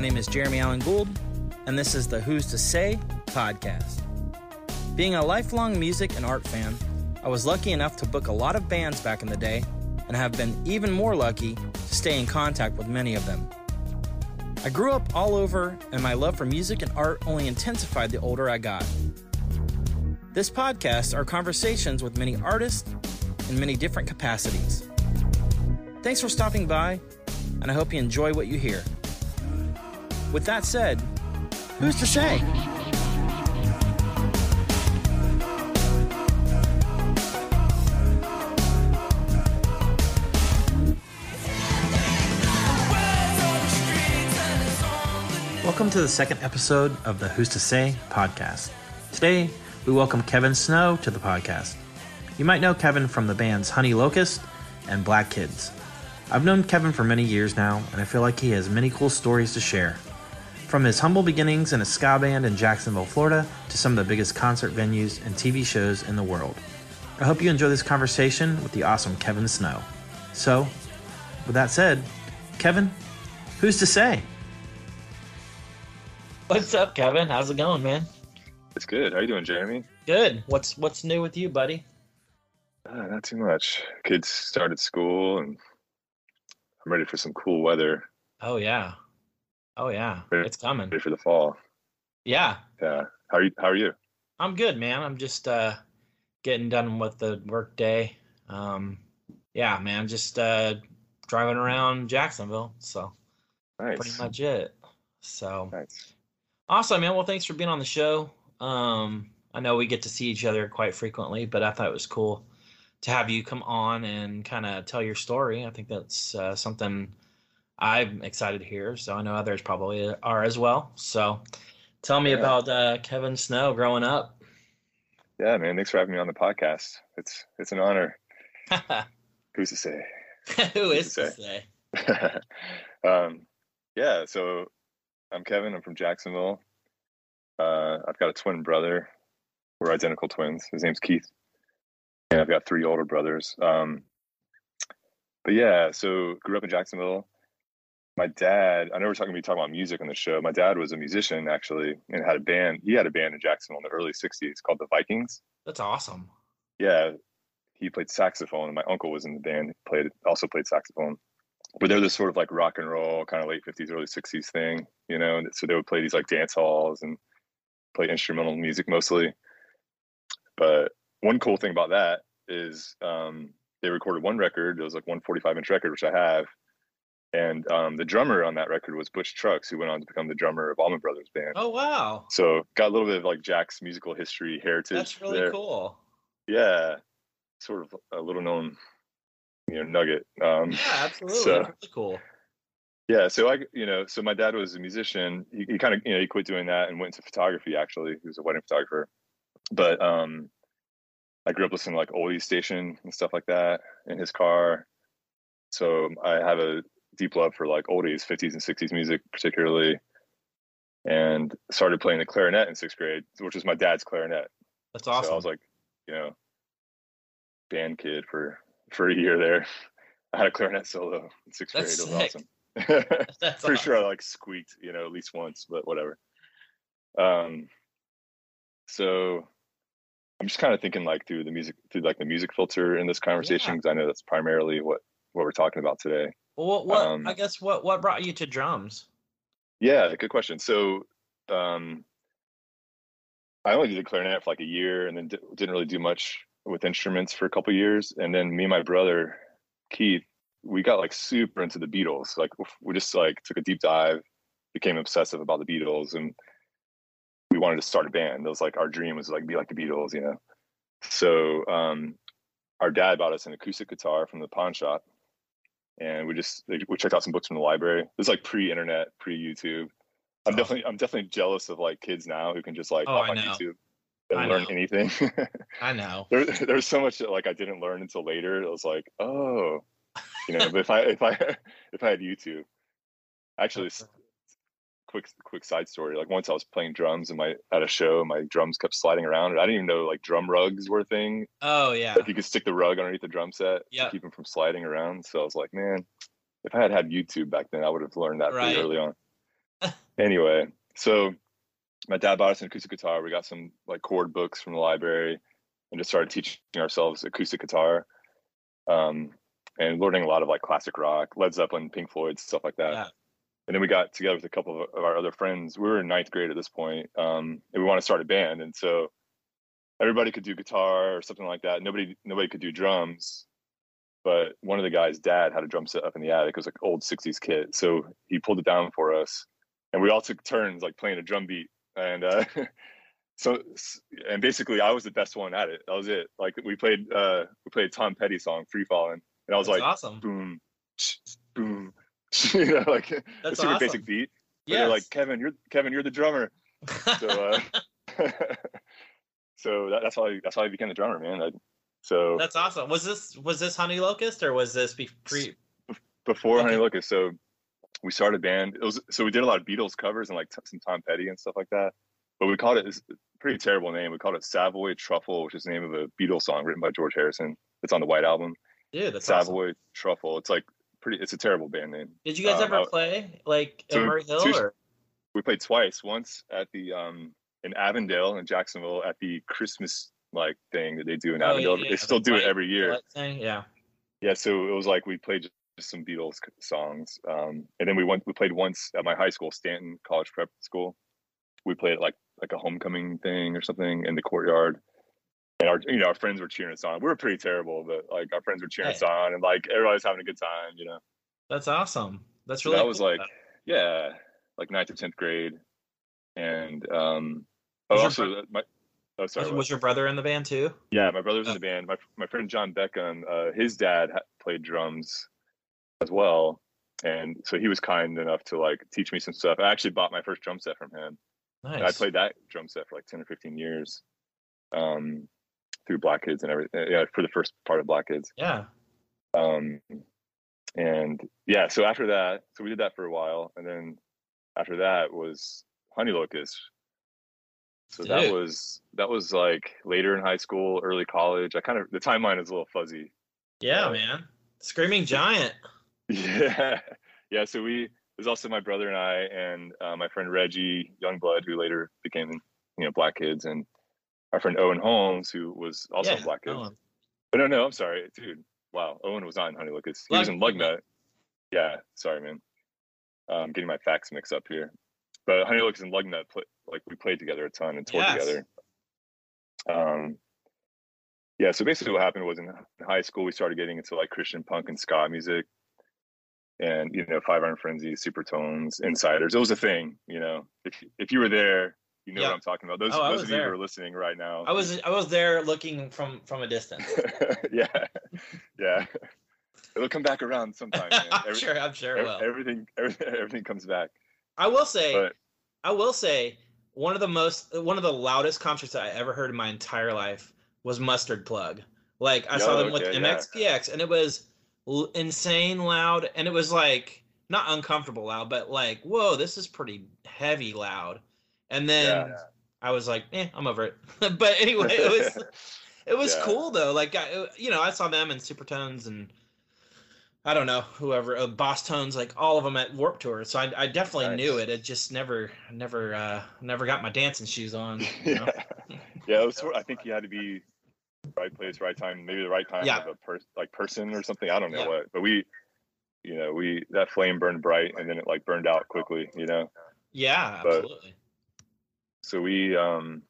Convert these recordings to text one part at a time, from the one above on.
My name is Jeremy Allen Gould, and this is the Who's to Say podcast. Being a lifelong music and art fan, I was lucky enough to book a lot of bands back in the day and have been even more lucky to stay in contact with many of them. I grew up all over, and my love for music and art only intensified the older I got. This podcast are conversations with many artists in many different capacities. Thanks for stopping by, and I hope you enjoy what you hear. With that said, who's to say? Welcome to the second episode of the Who's to Say podcast. Today, we welcome Kevin Snow to the podcast. You might know Kevin from the bands Honey Locust and Black Kids. I've known Kevin for many years now, and I feel like he has many cool stories to share. From his humble beginnings in a ska band in Jacksonville, Florida, to some of the biggest concert venues and TV shows in the world. I hope you enjoy this conversation with the awesome Kevin Snow. So, with that said, Kevin, who's to say? What's up, Kevin? How's it going, man? It's good. How you doing, Jeremy? Good. What's what's new with you, buddy? Uh, not too much. Kids started school, and I'm ready for some cool weather. Oh yeah. Oh yeah. Ready, it's coming. Ready for the fall. Yeah. Yeah. How are you? How are you? I'm good, man. I'm just uh, getting done with the work day. Um, yeah, man. Just uh, driving around Jacksonville. So nice. pretty much it. So nice. Awesome, man. Well, thanks for being on the show. Um, I know we get to see each other quite frequently, but I thought it was cool to have you come on and kind of tell your story. I think that's uh, something I'm excited to hear. So I know others probably are as well. So tell me yeah. about uh, Kevin Snow growing up. Yeah, man. Thanks for having me on the podcast. It's it's an honor. Who's to say? Who is to say? say? um, yeah. So I'm Kevin. I'm from Jacksonville. Uh, I've got a twin brother. We're identical twins. His name's Keith, and I've got three older brothers. Um, but yeah, so grew up in Jacksonville. My dad, I know we're talking be talking about music on the show. My dad was a musician actually, and had a band. He had a band in Jacksonville in the early '60s called the Vikings. That's awesome. Yeah, he played saxophone, and my uncle was in the band. Played also played saxophone but they're this sort of like rock and roll kind of late 50s early 60s thing you know so they would play these like dance halls and play instrumental music mostly but one cool thing about that is um, they recorded one record it was like one 45 inch record which i have and um, the drummer on that record was butch trucks who went on to become the drummer of allman brothers band oh wow so got a little bit of like Jax musical history heritage that's really there. cool yeah sort of a little known you know nugget. Um, yeah, absolutely. So, really cool. Yeah, so I, you know, so my dad was a musician. He, he kind of, you know, he quit doing that and went into photography. Actually, he was a wedding photographer. But um, I grew up listening to like oldies station and stuff like that in his car. So I have a deep love for like oldies, 50s and 60s music, particularly. And started playing the clarinet in sixth grade, which was my dad's clarinet. That's awesome. So I was like, you know, band kid for for a year there. I had a clarinet solo in sixth That's grade. It was sick. awesome. That's Pretty awesome. sure I like squeaked, you know, at least once, but whatever. Um, so I'm just kind of thinking like through the music, through like the music filter in this conversation, because yeah. I know that's primarily what what we're talking about today. Well, what, what um, I guess what what brought you to drums? Yeah, good question. So, um, I only did the clarinet for like a year, and then d- didn't really do much with instruments for a couple years, and then me and my brother Keith, we got like super into the Beatles. Like we just like took a deep dive, became obsessive about the Beatles, and we wanted to start a band. It was like our dream was like be like the Beatles, you know. So um, our dad bought us an acoustic guitar from the pawn shop, and we just we checked out some books from the library. Is like pre-internet, pre-YouTube. I'm oh. definitely I'm definitely jealous of like kids now who can just like oh, on YouTube didn't learn anything. I know. There, there's so much that like I didn't learn until later. It was like, oh, you know. but if I if I if I had YouTube, actually, quick quick side story. Like once I was playing drums and my at a show, my drums kept sliding around. and I didn't even know like drum rugs were a thing. Oh yeah. If you could stick the rug underneath the drum set yep. to keep them from sliding around. So I was like, man, if I had had YouTube back then, I would have learned that right. pretty early on. anyway, so my dad bought us an acoustic guitar. We got some like chord books from the library and just started teaching ourselves acoustic guitar. Um, and learning a lot of like classic rock, Led Zeppelin, Pink Floyd, stuff like that. Yeah. And then we got together with a couple of, our other friends. We were in ninth grade at this point, um, and we want to start a band. And so everybody could do guitar or something like that. Nobody nobody could do drums, but one of the guys' dad had a drum set up in the attic. It was like old '60s kit, so he pulled it down for us, and we all took turns like playing a drum beat. And uh, so, and basically, I was the best one at it. That was it. Like we played uh, we played Tom Petty song "Free Falling," and I was That's like, awesome. boom, boom, you know, like a super awesome. basic beat. Yeah. like, Kevin, you're Kevin, you're the drummer. So, uh, so that, that's how I, that's how I became the drummer, man. I, so That's awesome. Was this was this Honey Locust or was this be pre? before okay. Honey Locust, so we started a band. It was so we did a lot of Beatles covers and like t- some Tom Petty and stuff like that. But we called it a pretty terrible name. We called it Savoy Truffle, which is the name of a Beatles song written by George Harrison. It's on the White Album. Yeah, that's awesome. Savoy Truffle. It's like pretty. It's a terrible band name. Did you guys Um, ever I- play like so in Murray Hill two- or? we played twice. Once at the um in Avondale in Jacksonville at the Christmas like thing that they do in Oh, Avondale. yeah, they the still do it every year. Thing? Yeah. Yeah, so it was like we played just some Beatles songs, um, and then we went. We played once at my high school, Stanton College Prep School. We played like like a homecoming thing or something in the courtyard, and our you know our friends were cheering us on. We were pretty terrible, but like our friends were cheering us on, and like everybody's having a good time, you know. That's awesome. That's So really that was like yeah, like ninth or tenth grade, and um, oh, Was your also bro- my oh sorry, was, was your brother in the band too? Yeah, my brother's in Oh. the band. My my friend John Beckham, uh, his dad ha- played drums as well, and so he was kind enough to like teach me some stuff. I actually bought my first drum set from him, Nice. I played that drum set for like ten or fifteen years, um, through Black Kids and everything. Yeah, for the first part of Black Kids. Yeah. Um, and yeah, so after that, so we did that for a while, and then after that was Honey Locust. So that was that was like later in high school, early college. I kind of the timeline is a little fuzzy. Yeah, Uh, man. Screaming Giant. Yeah, yeah. So we there's also my brother and I and uh, my friend Reggie Youngblood, who later became you know Black Kids, and our friend Owen Holmes, who was also yeah. Black Kids. Owen. But no, no, I'm sorry, dude. Wow, Owen was not in Honey Locust. He was in Lug- Lugnut. Yeah, sorry, man. I'm getting my facts mixed up here. But Honey Locust and Lugnut, play, like we played together a ton and toured Yes. together. Um, yeah. So basically, what happened was in in high school we started getting into like Christian punk and ska music, and you know, Five Iron Frenzy, Supertones, Insyderz. It was a thing. You know, if if you were there, you know Yeah. what I'm talking about. Those Oh, those of you who are listening right now. I was I was there looking from from a distance. yeah, yeah. It'll come back around sometime. I'm Every- sure. I'm sure. It will. everything, everything, everything comes back. I will say. But I will say one of the most one of the loudest concerts I ever heard in my entire life was Mustard Plug. Like I saw Yeah, them with okay, yeah. MXPX and it was l- insane loud and it was like not uncomfortable loud but like whoa this is pretty heavy loud. And then Yeah. I was like, eh, I'm over it. but anyway, it was it was Yeah. cool though. Like I, you know, I saw them in Supertones and I don't know whoever uh, Bosstones, like all of them at Warped Tour. So I, I definitely knew it. It just never, never, uh, never got my dancing shoes on. You know? yeah, yeah. It was, I think you had to be right place, right time, maybe the right kind Yeah. of a person, like person or something. I don't know Yeah. what, but we, you know, we that flame burned bright and then it like burned out quickly. You know, yeah, But- absolutely. So we um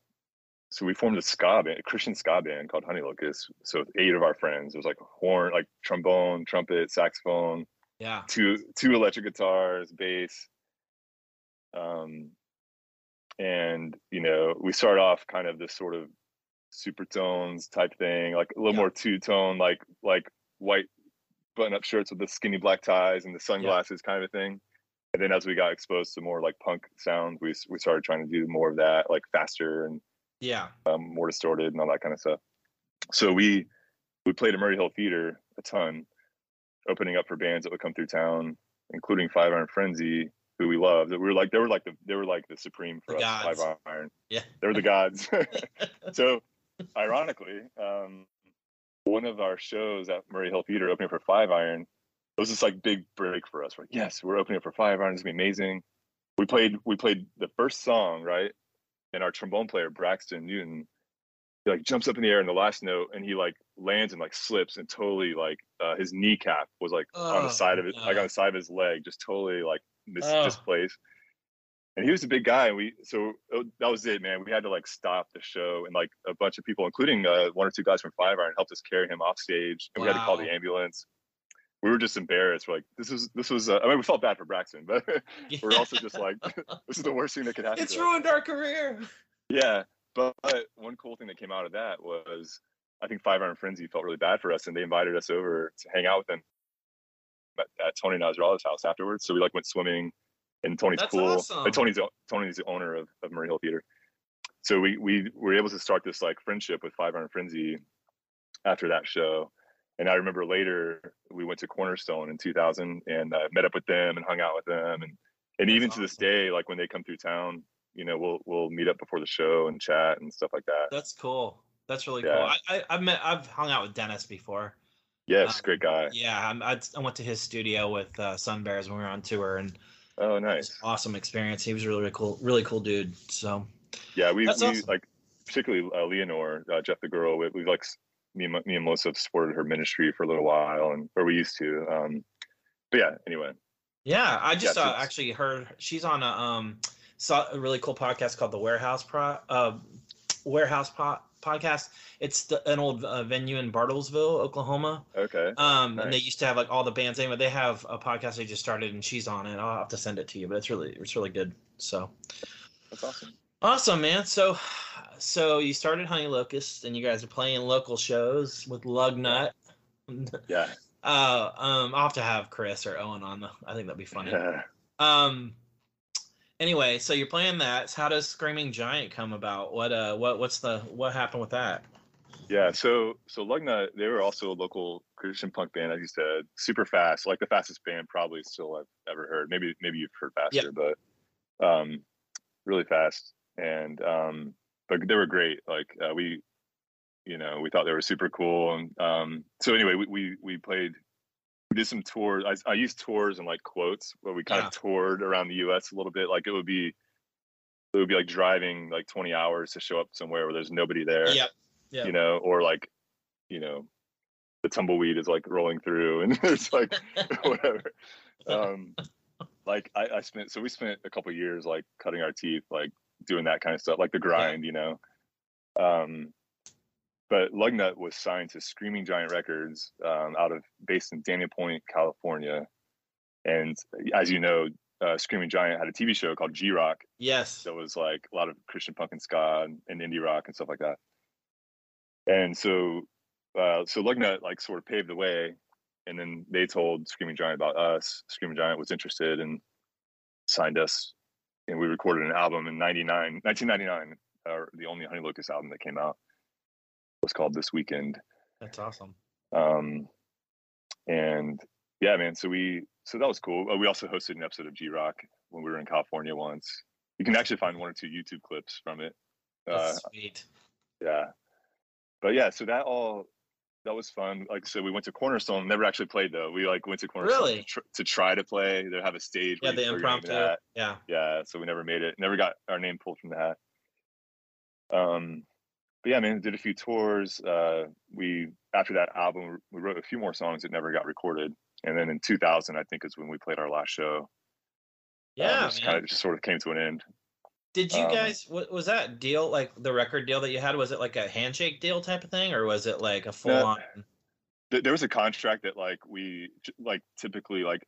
so we formed a ska band a christian ska band called honey locust. So with eight of our friends it was like horn like trombone trumpet saxophone Yeah, two two electric guitars bass. Um and you know we start off kind of this sort of supertones type thing like a little Yeah. more two-tone like like white button-up shirts with the skinny black ties and the sunglasses kind of a thing and then as we got exposed to more like punk sounds we we started trying to do more of that like faster and yeah, um, more distorted and all that kind of stuff. So we we played at murray hill theater a ton opening up for bands that would come through town including five iron frenzy who we loved. We were like they were like the they were like the supreme for The us gods. five iron. Yeah. they were the gods. So ironically um one of our shows at murray hill theater opening for five iron it was this like big break for us we're like yes we're opening up for five iron it's gonna be amazing we played we played the first song right, and our trombone player Braxton Newton, he like jumps up in the air in the last note, and he like lands and like slips and totally like uh, his kneecap was like on the Oh, side of it, like on the side of his leg, just totally like mis- Oh. displaced. And he was a big guy, and we so uh, that was it, man. We had to like stop the show, and like a bunch of people, including uh, one or two guys from Five Iron, helped us carry him off stage, and we had to call the ambulance. We were just embarrassed. We're like, this was this was. Uh, I mean, we felt bad for Braxton, but we're also just like, this is the worst thing that could happen. it's to us. ruined our career. Yeah, but, but one cool thing that came out of that was I think Five Iron Frenzy felt really bad for us, and they invited us over to hang out with them at, at Tony Nasrallah's house afterwards. So we like went swimming, in Tony's That's cool. awesome. And Tony's Tony's the owner of, of Murray Hill Theater. So we we were able to start this like friendship with Five Iron Frenzy after that show. And I remember later we went to Cornerstone in 2000 and uh, met up with them and hung out with them, and and That's even to this day, like when they come through town, you know, we'll we'll meet up before the show and chat and stuff like that. That's cool. That's really Yeah. cool. I, I I've met I've hung out with Dennis before. Yes, Um, great guy. Yeah, I, I went to his studio with uh, Sun Bears when we were on tour, and Oh, nice. awesome experience. He was a really, really cool, really cool dude. So Yeah, we, That's we awesome. like particularly uh, Leanor, uh, Jeff the girl. We, we've like me and, me and Melissa have supported her ministry for a little while, and or we used to. Um, but yeah, anyway, yeah, I just Yeah, uh, actually heard she's on a um saw a really cool podcast called the Warehouse Pro uh Warehouse po- podcast. It's the, an old uh, venue in Bartlesville, Oklahoma. okay. Um, and they used to have like all the bands anyway. They have a podcast they just started, and she's on it. I'll have to send it to you, but it's really it's really good. So That's awesome. Awesome, man. So so you started Honey Locust, and you guys are playing local shows with Lugnut. Yeah. Uh, um, I'll have to have Chris or Owen on. The, I think that'd be funny. Yeah. Um. Anyway, so you're playing that. So how does Screaming Giant come about? What uh, what what's the what happened with that? Yeah, so so Lugnut, they were also a local Christian punk band, as you said, super fast, like the fastest band probably still I've ever heard. Maybe maybe you've heard faster, but um, really fast. And um, but they were great. Like uh, we, you know, we thought they were super cool. And um, so anyway, we we we played. We did some tours. I, I used tours and like quotes where we kind Yeah. of toured around the U.S. a little bit. Like it would be, it would be like driving like 20 hours to show up somewhere where there's nobody there Yep. Yep. you know, or like, you know, the tumbleweed is like rolling through and it's like whatever. Um, like I, I spent, so we spent a couple years like cutting our teeth, like doing that kind of stuff, like the grind, you know. Um, but Lugnut was signed to Screaming Giant Records um, out of based in Dana Point, California. And as you know, uh, Screaming Giant had a TV show called G Rock Yes. that was like a lot of Christian punk and ska and, and indie rock and stuff like that. And so, uh, so Lugnut like sort of paved the way, and then they told Screaming Giant about us. Screaming Giant was interested and signed us, and we recorded an album in 99, 1999, or the only Honey Locust album that came out was called This Weekend. That's awesome. Um, and yeah, man. So we, so that was cool. Uh, we also hosted an episode of G Rock when we were in California once. You can actually find one or two YouTube clips from it. Uh, That's sweet. yeah, but yeah, so that all that was fun. Like, so we went to Cornerstone. Never actually played though. We like went to Cornerstone Really? to, tr- to try to play. They have a stage. Yeah, the you throw your name in impromptu. Yeah. Yeah, so we never made it. Never got our name pulled from the hat. Um, but yeah, man, did a few tours. Uh, we after that album, we wrote a few more songs that never got recorded. And then in 2000, I think is when we played our last show. Yeah, just kind of just sort of came to an end. Did you um, guys? What was that deal? Like the record deal that you had? Was it like a handshake deal type of thing, or was it like a full on? Th- There was a contract that like we like typically like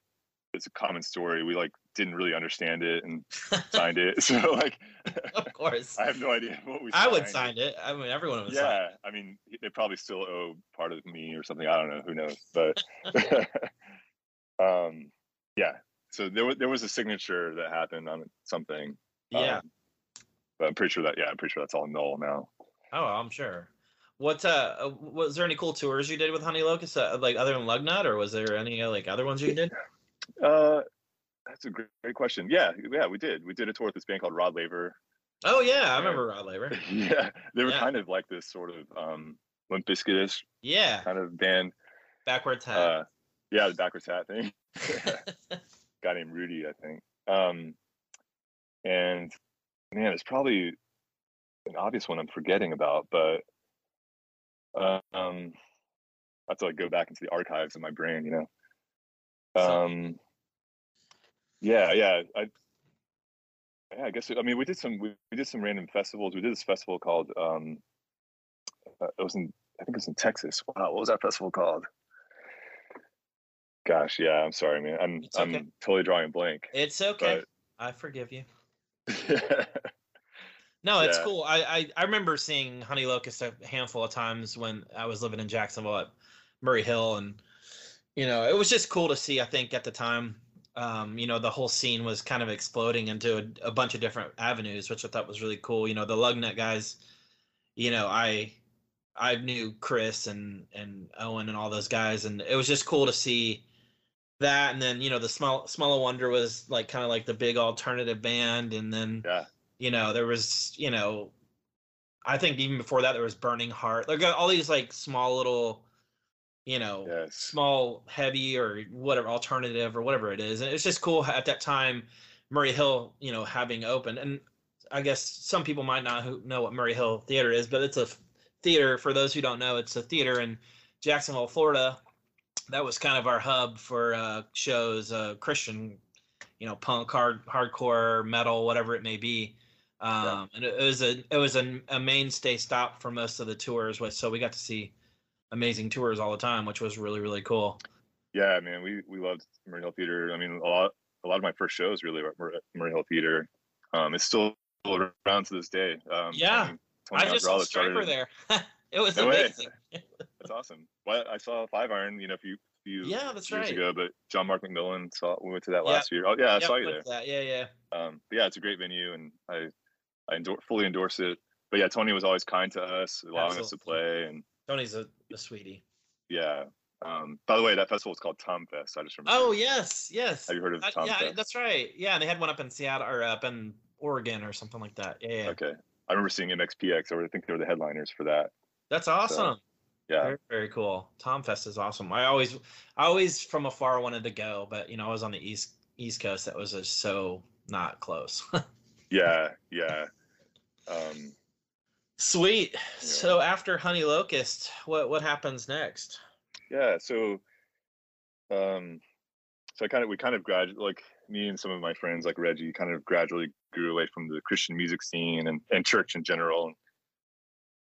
it's a common story. We like didn't really understand it and signed it. So like, of course. I have no idea what we. I would sign it. I mean, everyone would sign. Yeah, I mean, they probably still owe part of me or something. I don't know. Who knows? But um, yeah. So there was there was a signature that happened on something. Yeah. um, but I'm pretty sure that yeah, I'm pretty sure that's all null now. Oh, I'm sure. What uh, uh, was there any cool tours you did with Honey Locust, uh, like other than Lugnut, or was there any uh, like other ones you did? Uh, that's a great, great question. Yeah, yeah, we did. We did a tour with this band called Rod Laver. Oh yeah, I remember Rod Laver. yeah, they were Yeah. kind of like this sort of um, Limp Bizkit-ish Yeah, kind of band. backwards hat. Uh, yeah, the backwards hat thing. guy named Rudy, I think. Um, and man, it's probably an obvious one I'm forgetting about, but um, I have to like go back into the archives of my brain, you know. Um, yeah, yeah, I, yeah, I guess I mean we did some we, we did some random festivals. We did this festival called um, uh, it was in I think it was in Texas. Wow, what was that festival called? Gosh, yeah, I'm sorry, man. I'm okay. I'm totally drawing blank. It's okay. I forgive you. No, it's Yeah. cool. I, I I remember seeing Honey Locust a handful of times when I was living in Jacksonville at Murray Hill, and you know it was just cool to see. I think at the time, um, you know, the whole scene was kind of exploding into a, a bunch of different avenues, which I thought was really cool. You know, the Lugnut guys. You know, I I knew Chris and and Owen and all those guys, and it was just cool to see that. And then you know, the Small Small Wonder was like kind of like the big alternative band, and then yeah, you know there was you know i think even before that there was burning heart. Like all these like small little you know yes, small heavy or whatever alternative or whatever it is. And it's just cool at that time murray hill you know having opened. And i guess some people might not know what murray hill theater is but it's a theater for those who don't know it's a theater in jacksonville florida that was kind of our hub for uh shows uh christian you know punk hard hardcore metal whatever it may be um Yeah. and it, was a it was a, a mainstay stop for most of the tours so we got to see amazing tours all the time which was really really cool yeah, man. We we loved Murray Hill Theater. I mean, a lot a lot of my first shows really were at Murray, Hill Theater. Um, it's still around to this day. Um, Yeah. mean, Tony i just saw Stryper there it was No amazing That's awesome. Well, I saw Five Iron, you know, a few few Yeah, that's years right. ago, but John Mark McMillan saw we went to that last year. Oh yeah, I Yep, saw you there. that. yeah yeah Um, yeah, it's a great venue, and I I endor- fully endorse it. But yeah, Tony was always kind to us, allowing us to play, and tony's a, a sweetie yeah. Um, by the way, that festival is called Tom Fest. I just remember. oh yes yes Have you heard of Uh, Tom yeah Fest? that's right yeah they had one up in seattle or up in oregon or something like that yeah, yeah. Okay. I remember seeing MXPX. Or I think they were the headliners for that. that's awesome Yeah. Very, very cool. Tom Fest is awesome. I always, I always from afar wanted to go, but you know, I was on the east East Coast. That was just so not close. Yeah. Yeah. Um, Sweet. So after Honey Locust, what what happens next? yeah. So, um, so I kind of we kind of grad like me and some of my friends like Reggie kind of gradually grew away from the Christian music scene and and church in general,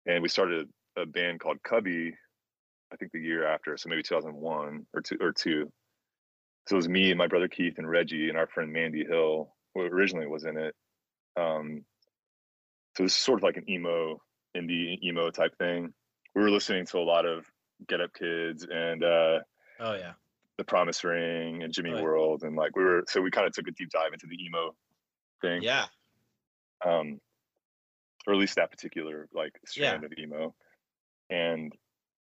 and we started a band called Cubby. I think the year after, so maybe 2001 or two or two. So it was me and my brother Keith and Reggie and our friend Mandy Hill, who originally was in it. Um, so it's sort of like an emo, indie emo type thing. We were listening to a lot of Get Up Kids and uh, Oh yeah. The Promise Ring and Jimmy Right. World, and like we were, so we kind of took a deep dive into the emo thing. Yeah. Um, or at least that particular like strand of emo. And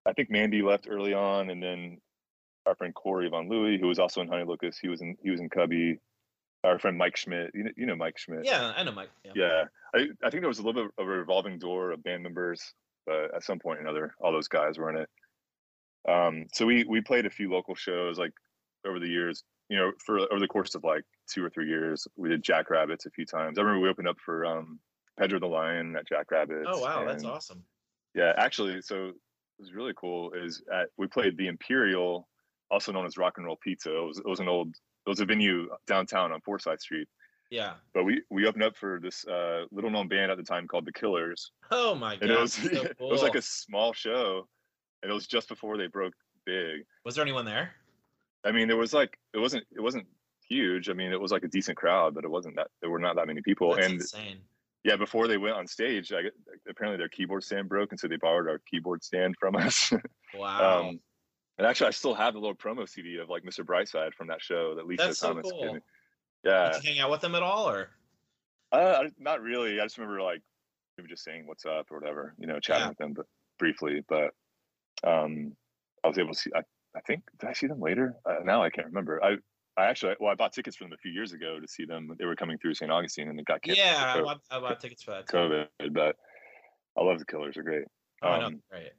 I think Mandy left early on, and then our friend Corey Von Louie, who was also in Honey Locust, he was in he was in Cubby. Our friend Mike Schmidt, you know, you know Mike Schmidt. Yeah, I know Mike. Yeah. Yeah, I, I think there was a little bit of a revolving door of band members, but at some point or another, all those guys were in it. Um, so we we played a few local shows like over the years. You know, for over the course of like two or three years, we did Jackrabbits a few times. I remember we opened up for um, Pedro the Lion at Jackrabbits. Oh wow, that's awesome. Yeah, actually, so it was really cool. Is at we played the Imperial, also known as Rock and Roll Pizza. It was it was an old it was a venue downtown on Forsyth Street Yeah. but we we opened up for this uh, little known band at the time called the Killers, Oh my god. it was so it was like a small show, and it was just before they broke big. Was there anyone there? I mean, there was like it wasn't it wasn't huge. I mean, it was like a decent crowd, but it wasn't that there were not that many people. That's and insane. Yeah, before they went on stage, I, apparently their keyboard stand broke, and so they borrowed our keyboard stand from us. Wow. um, and actually, I still have the little promo CD of like Mr. Brightside from that show that Lisa That's Thomas gave cool. me. Yeah, Did you hang out with them at all, or? Uh, not really. I just remember like maybe just saying what's up or whatever, you know, chatting Yeah. with them, but briefly. But um, I was able to see. I, I think did I see them later? Uh, now I can't remember. I I actually well I bought tickets for them a few years ago to see them. They were coming through St. Augustine and it got canceled Yeah, I bought, I bought tickets for that. Too. COVID. But I love the Killers. They're great. Oh, I know. Um, Right.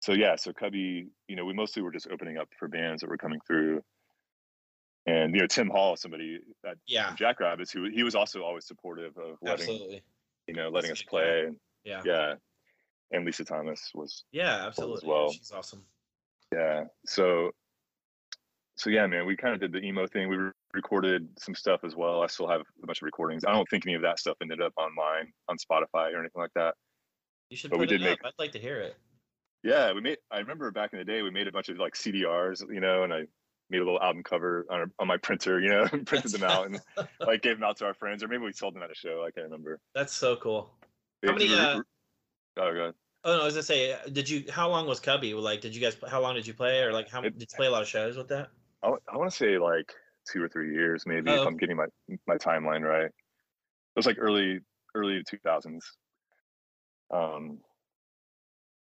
so yeah, so Cubby, you know, we mostly were just opening up for bands that were coming through. and you know Tim Hall, somebody at Yeah, Jackrabbits, who he was also always supportive of letting absolutely. you know letting That's us a good guy. play. And, Yeah, yeah, and Lisa Thomas was yeah, absolutely. well. Yeah, she's awesome. yeah. So so yeah, man, we kind of did the emo thing. We re- recorded some stuff as well. I still have a bunch of recordings. I don't think any of that stuff ended up online on Spotify or anything like that. You should But put we it did up. make- I'd like to hear it. Yeah, we made. I remember back in the day, we made a bunch of like CDRs, you know, and I made a little album cover on, a, on my printer, you know, and printed them out and like gave them out to our friends, or maybe we sold them at a show. I can't remember. That's so cool. How many, uh, oh god, Oh no, I was gonna say, uh, did you? How long was Cubby? Like, did you guys? How long did you play, or like, how It- did you play a lot of shows with that? I, want to say like two or three years, maybe, Oh. if I'm getting my my timeline right. It was like early early two thousands. Um.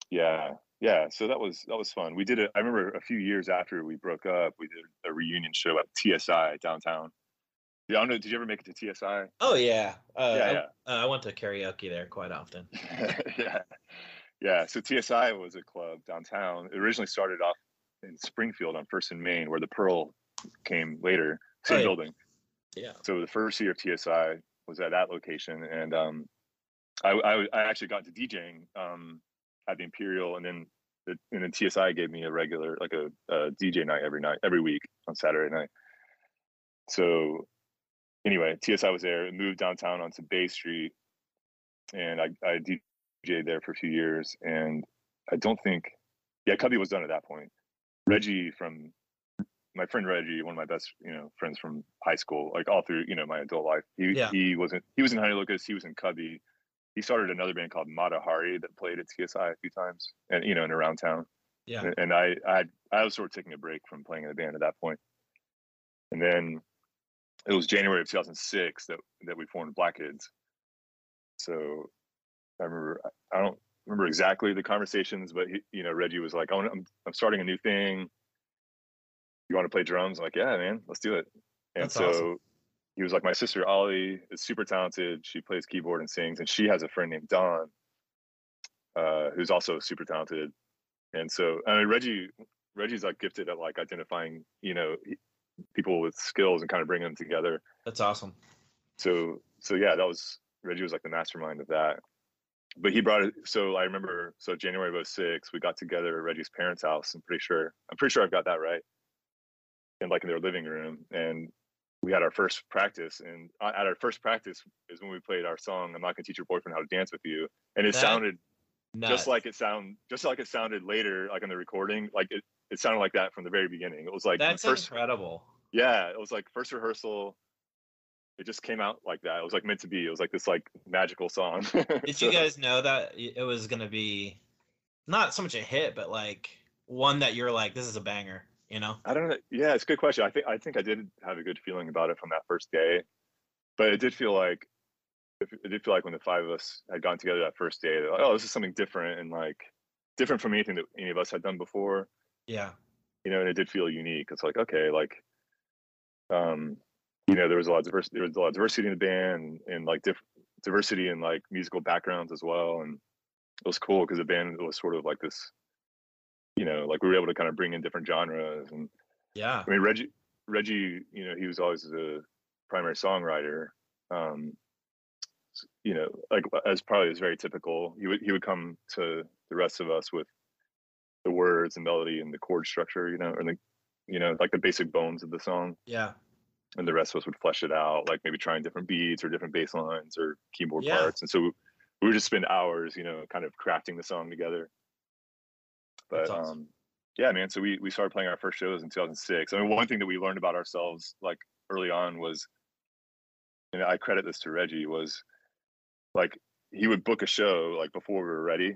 Yeah, yeah. So that was that was fun. We did it. I remember a few years after we broke up, we did a reunion show at TSI downtown. Yeah, I don't know. Did you ever make it to TSI? Oh yeah, uh, Yeah, I, yeah. Uh, I went to karaoke there quite often. yeah, yeah. So TSI was a club downtown. It originally started off in Springfield on First and Main, where the Pearl came later. Same yeah. building. Yeah. So the first year of TSI was at that location, and um, I, I I actually got to DJing um, at the Imperial, and then the, and then TSI gave me a regular like a, a DJ night every night, every week on Saturday night. So anyway, TSI was there. It moved downtown onto Bay Street, and I I DJed there for a few years, and I don't think yeah, Cubby was done at that point. Reggie from my friend Reggie, one of my best, you know, friends from high school, like all through, you know, my adult life. He Yeah. he wasn't he was in Honey Locust, he was in Cubby. He started another band called Mata Hari that played at TSI a few times and you know, and around town. Yeah. And, and I I I was sort of taking a break from playing in the band at that point. And then it was January of 2006 that that we formed Black Kids. So I remember I don't remember exactly the conversations, but he, you know, Reggie was like, "I want, I'm I'm starting a new thing. You want to play drums?" I'm like, "Yeah, man, let's do it." And That's so awesome. he was like, "My sister Ali is super talented. She plays keyboard and sings, and she has a friend named Dawn, uh, who's also super talented." And so I mean, Reggie Reggie's like gifted at like identifying, you know, people with skills and kind of bringing them together That's awesome. so so yeah that was reggie was like the mastermind of that but he brought it so i remember so january of 06 we got together at reggie's parents house i'm pretty sure i'm pretty sure i've got that right and like in their living room and we had our first practice and uh, at our first practice is when we played our song i'm not to teach your boyfriend how to dance with you and it That- sounded Nuts. just like it sound just like it sounded later like in the recording like it, it sounded like that from the very beginning it was like that's first incredible. yeah it was like first rehearsal it just came out like that it was like meant to be it was like this like magical song Did So- you guys know that it was gonna be not so much a hit, but like one that you're like, this is a banger, you know? i don't know yeah it's a good question i think i think i did have a good feeling about it from that first day but it did feel like it did feel like when the five of us had gotten together that first day they're like, oh this is something different and like different from anything that any of us had done before Yeah. you know, and it did feel unique. It's like, okay, like, um, you know, there was a lot of diversity, there was a lot of diversity in the band and like diff- diversity in like musical backgrounds as well. And it was cool because the band was sort of like this, you know, like we were able to kind of bring in different genres. And Yeah. I mean, Reggie, Reggie, you know, he was always the primary songwriter. Um, you know, like as probably is very typical. He would he would come to the rest of us with the words and melody and the chord structure, you know, or the you know, like the basic bones of the song, Yeah. And the rest of us would flesh it out, like maybe trying different beats or different bass lines or keyboard Yeah. parts. And so we would just spend hours, you know, kind of crafting the song together. But awesome. um, yeah, man. So we we started playing our first shows in 2006. I mean, one thing that we learned about ourselves like early on was, and I credit this to Reggie was, like he would book a show like before we were ready,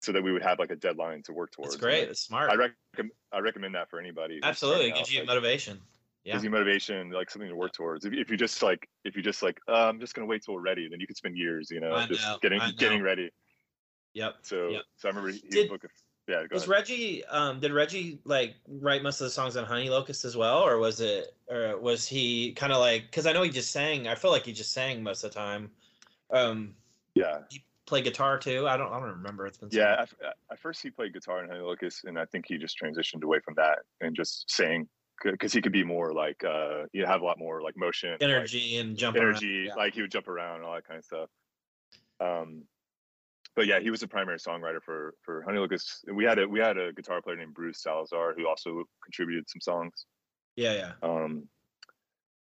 so that we would have like a deadline to work towards. That's great. like, That's smart. I recommend I recommend that for anybody. Absolutely. It gives you like, motivation. Yeah. gives you motivation, like something to work towards. If, if you just like, if you just like, uh, I'm just gonna wait till we're ready, then you could spend years, you know, just getting getting ready. Yep. So, Yep. so I remember he Did- book a, yeah, Was ahead. Reggie um did Reggie like write most of the songs on Honey Locust as well or was it or was he kind of like cuz I know he just sang I feel like he just sang most of the time. Um yeah, he played guitar too. I don't I don't remember it's been so yeah. at- at first, he played guitar in Honey Locust, and I think he just transitioned away from that and just sang because he could be more like uh you have a lot more like motion like, energy and jump energy around. like he would jump around and all that kind of stuff um but yeah he was the primary songwriter for for honey Locust. we had a we had a guitar player named bruce salazar who also contributed some songs yeah yeah yeah um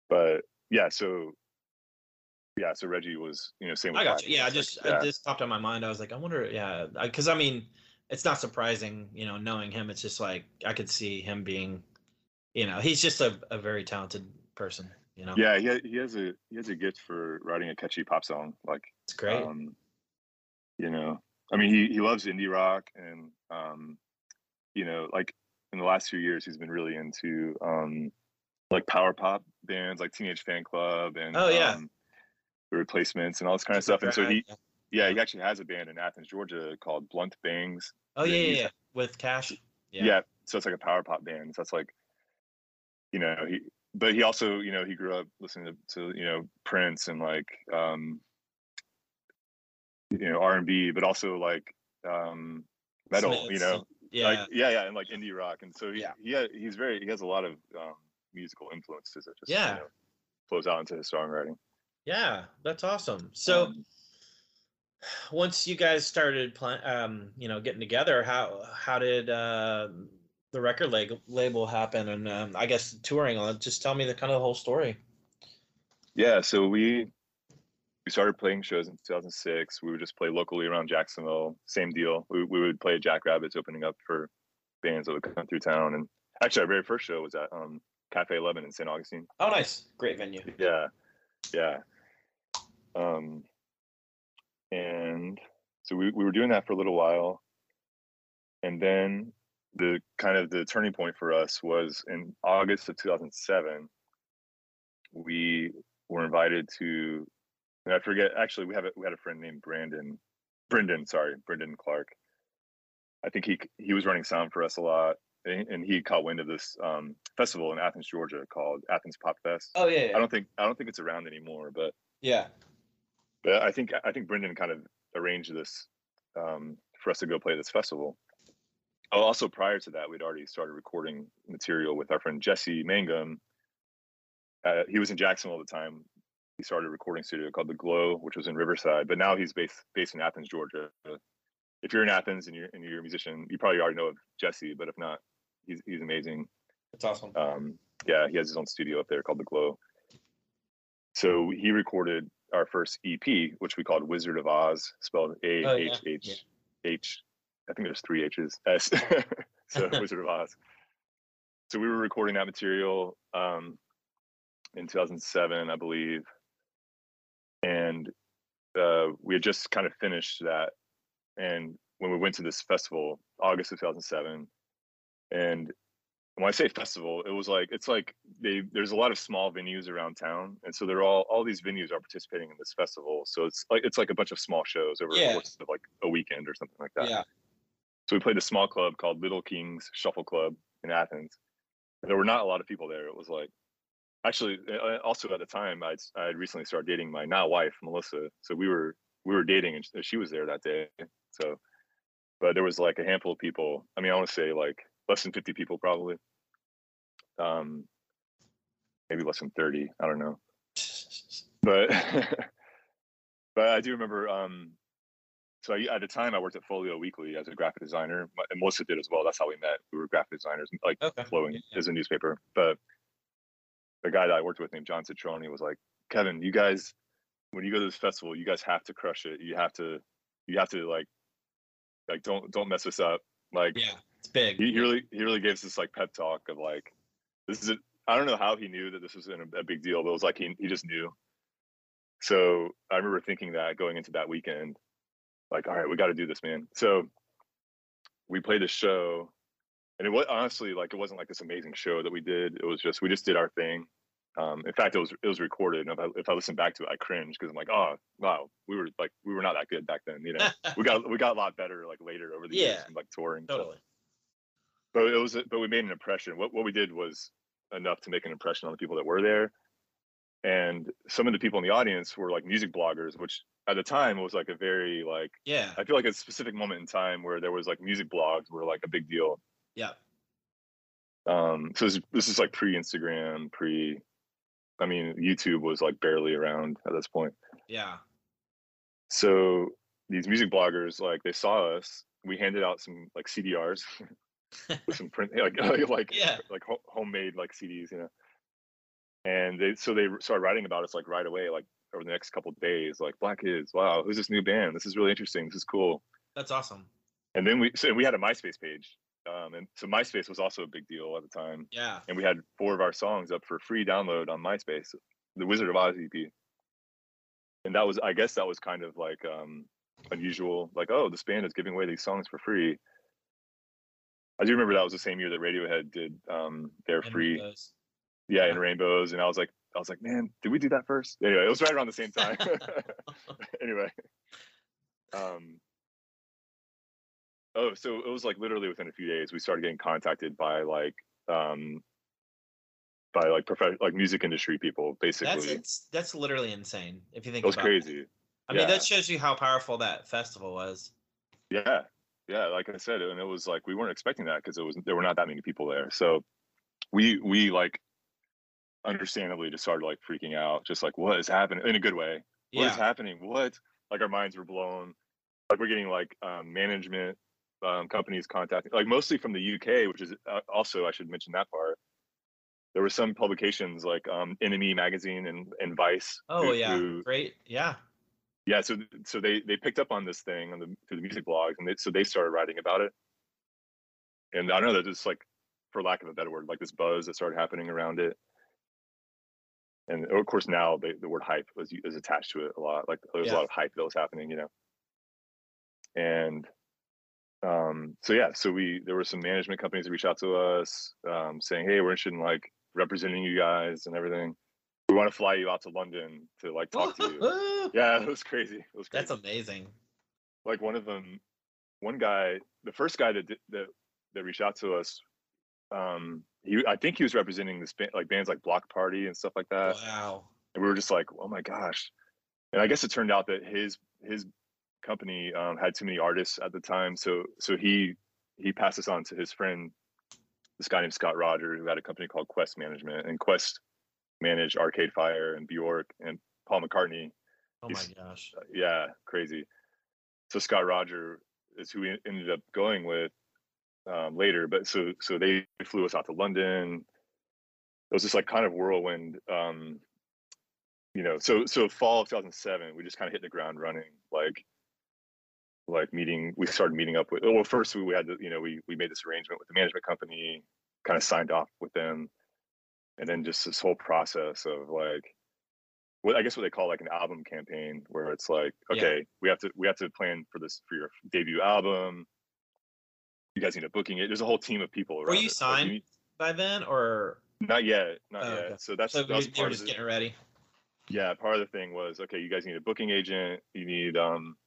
but yeah so yeah so reggie was you know same with I got you. Yeah, I It's like, just yeah. it just popped on my mind. I was like, I wonder. Yeah, because I mean, it's not surprising, you know, knowing him. It's just like I could see him being, you know, he's just a, a very talented person. You know, yeah he, he has a he has a gift for writing a catchy pop song like it's great. Um, you know, I mean, he he loves indie rock, and um, you know, like in the last few years, he's been really into um, like power pop bands, like Teenage Fan Club, and Oh, yeah. um, the Replacements, and all this kind of stuff. And so he, Yeah. he actually has a band in Athens, Georgia, called Blunt Bangs. Oh yeah, yeah, yeah, yeah. With Cash. Yeah. Yeah. so it's like a power pop band. So that's like, you know, he. But he also, you know, he grew up listening to, to you know Prince and like um, you know R and B, but also like um, metal. You know, Yeah. like yeah, yeah, and like indie rock. And so he, Yeah. he he's very he has a lot of um, musical influences that just you Yeah. know, flows out into his songwriting. yeah, that's awesome. So Um, once you guys started playing, um, you know, getting together, how how did uh, the record lag- label happen, and um, I guess touring on? it? Just tell me the kind of the whole story. yeah, so we we started playing shows in 2006. We would just play locally around Jacksonville. Same deal. We we would play Jackrabbits opening up for bands that would come through town. And actually, our very first show was at um, Cafe Eleven in St. Augustine. Oh, nice, great venue. Yeah, yeah. Um, and so we we were doing that for a little while, and then the kind of the turning point for us was in August of 2007. We were invited to, and I forget. Actually, we have a, we had a friend named Brandon, Brendan. Sorry, Brendan Clark. I think he he was running sound for us a lot, and, and he caught wind of this um, festival in Athens, Georgia, called Athens Pop Fest. Oh yeah, I don't think I don't think it's around anymore, but yeah. but I think I think Brendan kind of arranged this um, for us to go play this festival. Oh, also prior to that, we'd already started recording material with our friend Jesse Mangum. Uh, he was in Jackson all the time. He started a recording studio called The Glow, which was in Riverside, but now he's based based in Athens, Georgia. If you're in Athens and you're and you're a musician, you probably already know of Jesse, but if not, he's he's amazing. That's awesome. Um, yeah, he has his own studio up there called The Glow. So he recorded our first EP, which we called Wizard of Ahhhs, spelled A H H H. I think there's three H's. S. so Wizard of Ahhhs. So we were recording that material um, in 2007, I believe, and uh, we had just kind of finished that. And when we went to this festival, August of 2007, and when I say festival, it was like it's like they there's a lot of small venues around town, and so they're all all these venues are participating in this festival. So it's like it's like a bunch of small shows over Yeah. the course of like a weekend or something like that. Yeah. So we played a small club called Little Kings Shuffle Club in Athens. There were not a lot of people there. It was like actually also at the time I'd I had recently started dating my now wife Melissa. So we were we were dating and she was there that day. So but there was like a handful of people. I mean, I want to say like less than 50 people probably. Um maybe less than 30, I don't know. But but I do remember um so I, at the time I worked at Folio Weekly as a graphic designer, and Melissa did as well. That's how we met. We were graphic designers, like Okay. flowing Yeah, as a newspaper. But the guy that I worked with named John Citroni was like, Kevin, you guys, when you go to this festival, you guys have to crush it. You have to, you have to like, like don't don't mess this up. Like Yeah, it's big. he, he really he really gives this like pep talk of like, this is a, I don't know how he knew that this was a, a big deal, but it was like he he just knew. So I remember thinking that going into that weekend, like, all right, we got to do this, man. So we played the show, and it was honestly like it wasn't like this amazing show that we did. It was just we just did our thing. Um, in fact, it was it was recorded, and if I, if I listen back to it, I cringe because I'm like, oh wow, we were like we were not that good back then, you know. we got we got a lot better like later over the years, Yeah. from, like touring. so- totally. but it was but we made an impression what what we did was enough to make an impression on the people that were there and some of the people in the audience were like music bloggers which at the time was like a very like Yeah. i feel like a specific moment in time where there was like music blogs were like a big deal Yeah. Um, so this, this is like pre Instagram, pre. I mean, YouTube was like barely around at this point. Yeah. So these music bloggers, like, they saw us. We handed out some like CDRs with some print, like, like, Yeah. like ho- homemade like CDs, you know. And they, so they started writing about us like right away, like over the next couple of days, like Black Kids. Wow, who's this new band? This is really interesting. This is cool. That's awesome. And then we, so we had a MySpace page, um, and so MySpace was also a big deal at the time. Yeah. And we had four of our songs up for free download on MySpace, the Wizard of Ahhhs EP. And that was, I guess, that was kind of like um, unusual. Like, oh, this band is giving away these songs for free. I do remember that was the same year that Radiohead did um, their free, those- yeah, yeah. in Rainbows, and I was like, I was like, man, did we do that first? Anyway, it was right around the same time. anyway, um, oh, so it was like literally within a few days we started getting contacted by like um, by like prof- like music industry people, basically. That's that's literally insane if you think it was about it. crazy. I mean, that shows you how powerful that festival was. Yeah, yeah. Like I said, and it was like we weren't expecting that because it was there were not that many people there. So we we like understandably just started like freaking out, just like what is happening in a good way. What is Yeah. happening? What? Like our minds were blown. Like we're getting like um, management um, companies contacting, like mostly from the UK, which is uh, also I should mention that part. There were some publications like um, NME magazine and, and Vice. Oh who- yeah, who- great. Yeah. yeah so so they they picked up on this thing on the through the music blogs and they, so they started writing about it and i don't know that it's like for lack of a better word like this buzz that started happening around it and of course now they, the word hype was is attached to it a lot like there was Yeah. a lot of hype that was happening you know and um so yeah so we there were some management companies that reached out to us um saying hey we're interested in like representing you guys and everything we want to fly you out to london to like talk to you yeah, it was crazy. It was crazy. That's amazing. like one of them, one guy, the first guy that did, that that reached out to us, um, he I think he was representing this band, like bands like Bloc Party and stuff like that, Wow. and we were just like, oh my gosh, and I guess it turned out that his his company um, had too many artists at the time, so so he he passed this on to his friend, this guy named Scott Rogers, who had a company called Quest Management, and Quest managed Arcade Fire and Bjork and Paul McCartney Oh my He's- gosh. yeah, crazy. So Scott Rodger is who we ended up going with um, later. But so so they flew us out to London. It was just like kind of whirlwind. Um, you know, so so fall of 2007, we just kind of hit the ground running. Like like meeting, we started meeting up with. Well, first we had to, you know, we we made this arrangement with the management company, kind of signed off with them, and then just this whole process of like what I guess what they call like an album campaign, where it's like, Yeah. okay, we have to we have to plan for this for your debut album. You guys need a booking it. There's a whole team of people. Were you it. Like, signed need- by then, or not yet, not Oh, yet. okay. So that's so that you, was you were part of just getting ready? yeah. Part of the thing was okay. You guys need a booking agent. You need um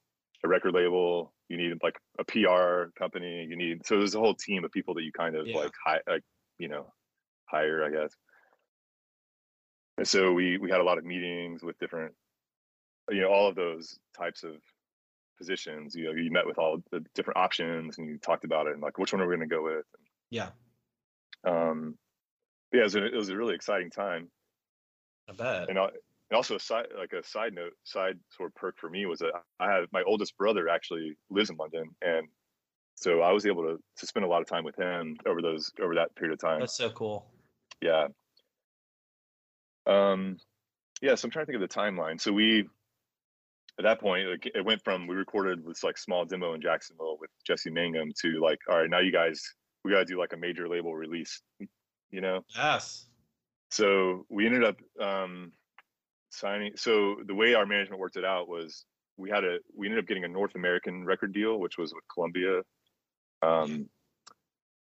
a record label. You need like a PR company. You need so there's a whole team of people that you kind of Yeah. like hi, like you know hire, I guess. And so we we had a lot of meetings with different, you know, all of those types of positions. You know, you met with all the different options and you talked about it and like which one are we going to go with. Yeah, Um, yeah, it was, a, it was a really exciting time. I bet. And, I, and also a side like a side note, side sort of perk for me was that I had my oldest brother actually lives in London, and so I was able to to spend a lot of time with him over those over that period of time. That's so cool. Yeah. Um, yeah. So I'm trying to think of the timeline. So we, at that point, like, it went from we recorded this like small demo in Jacksonville with Jesse Mangum to like, all right, now you guys, we got to do like a major label release, you know. Yes. So we ended up um, signing. So the way our management worked it out was we had a we ended up getting a North American record deal, which was with Columbia. Um,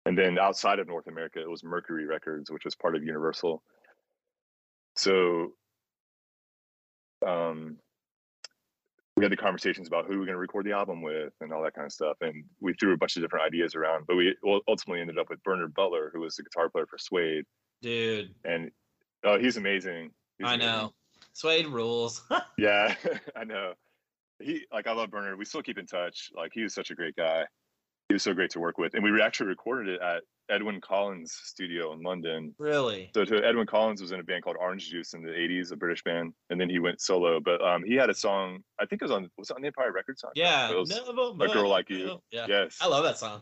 and then outside of North America, it was Mercury Records, which was part of Universal. So um, we had the conversations about who we are going to record the album with and all that kind of stuff. And we threw a bunch of different ideas around, but we ultimately ended up with Bernard Butler, who was the guitar player for Suede. Dude, And oh, he's amazing. He's I amazing. know. Suede rules. Yeah, I know. He like I love Bernard. We still keep in touch. Like he was such a great guy. He was so great to work with, and we actually recorded it at Edwyn Collins' studio in London. Really? So to Edwyn Collins was in a band called Orange Juice in the '80s, a British band, and then he went solo. But um, he had a song. I think it was on was it on the Empire Records song. Yeah. It a girl like you. Yeah. Yes. I love that song.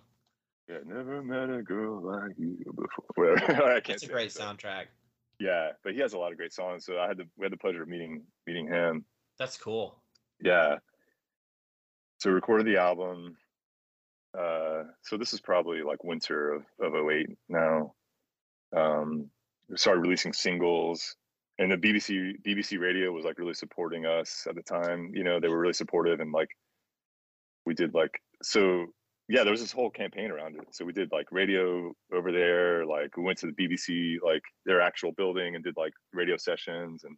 Yeah, never met a girl like you before. Whatever. I can't. It's a great so- soundtrack. Yeah, but he has a lot of great songs. So I had the we had the pleasure of meeting meeting him. That's cool. Yeah. So we recorded the album. Uh, so this is probably like winter of of 08 now. Um, we started releasing singles, and the BBC BBC Radio was like really supporting us at the time. You know, they were really supportive, and like we did like so. Yeah, there was this whole campaign around it. So we did like radio over there. Like we went to the BBC, like their actual building, and did like radio sessions, and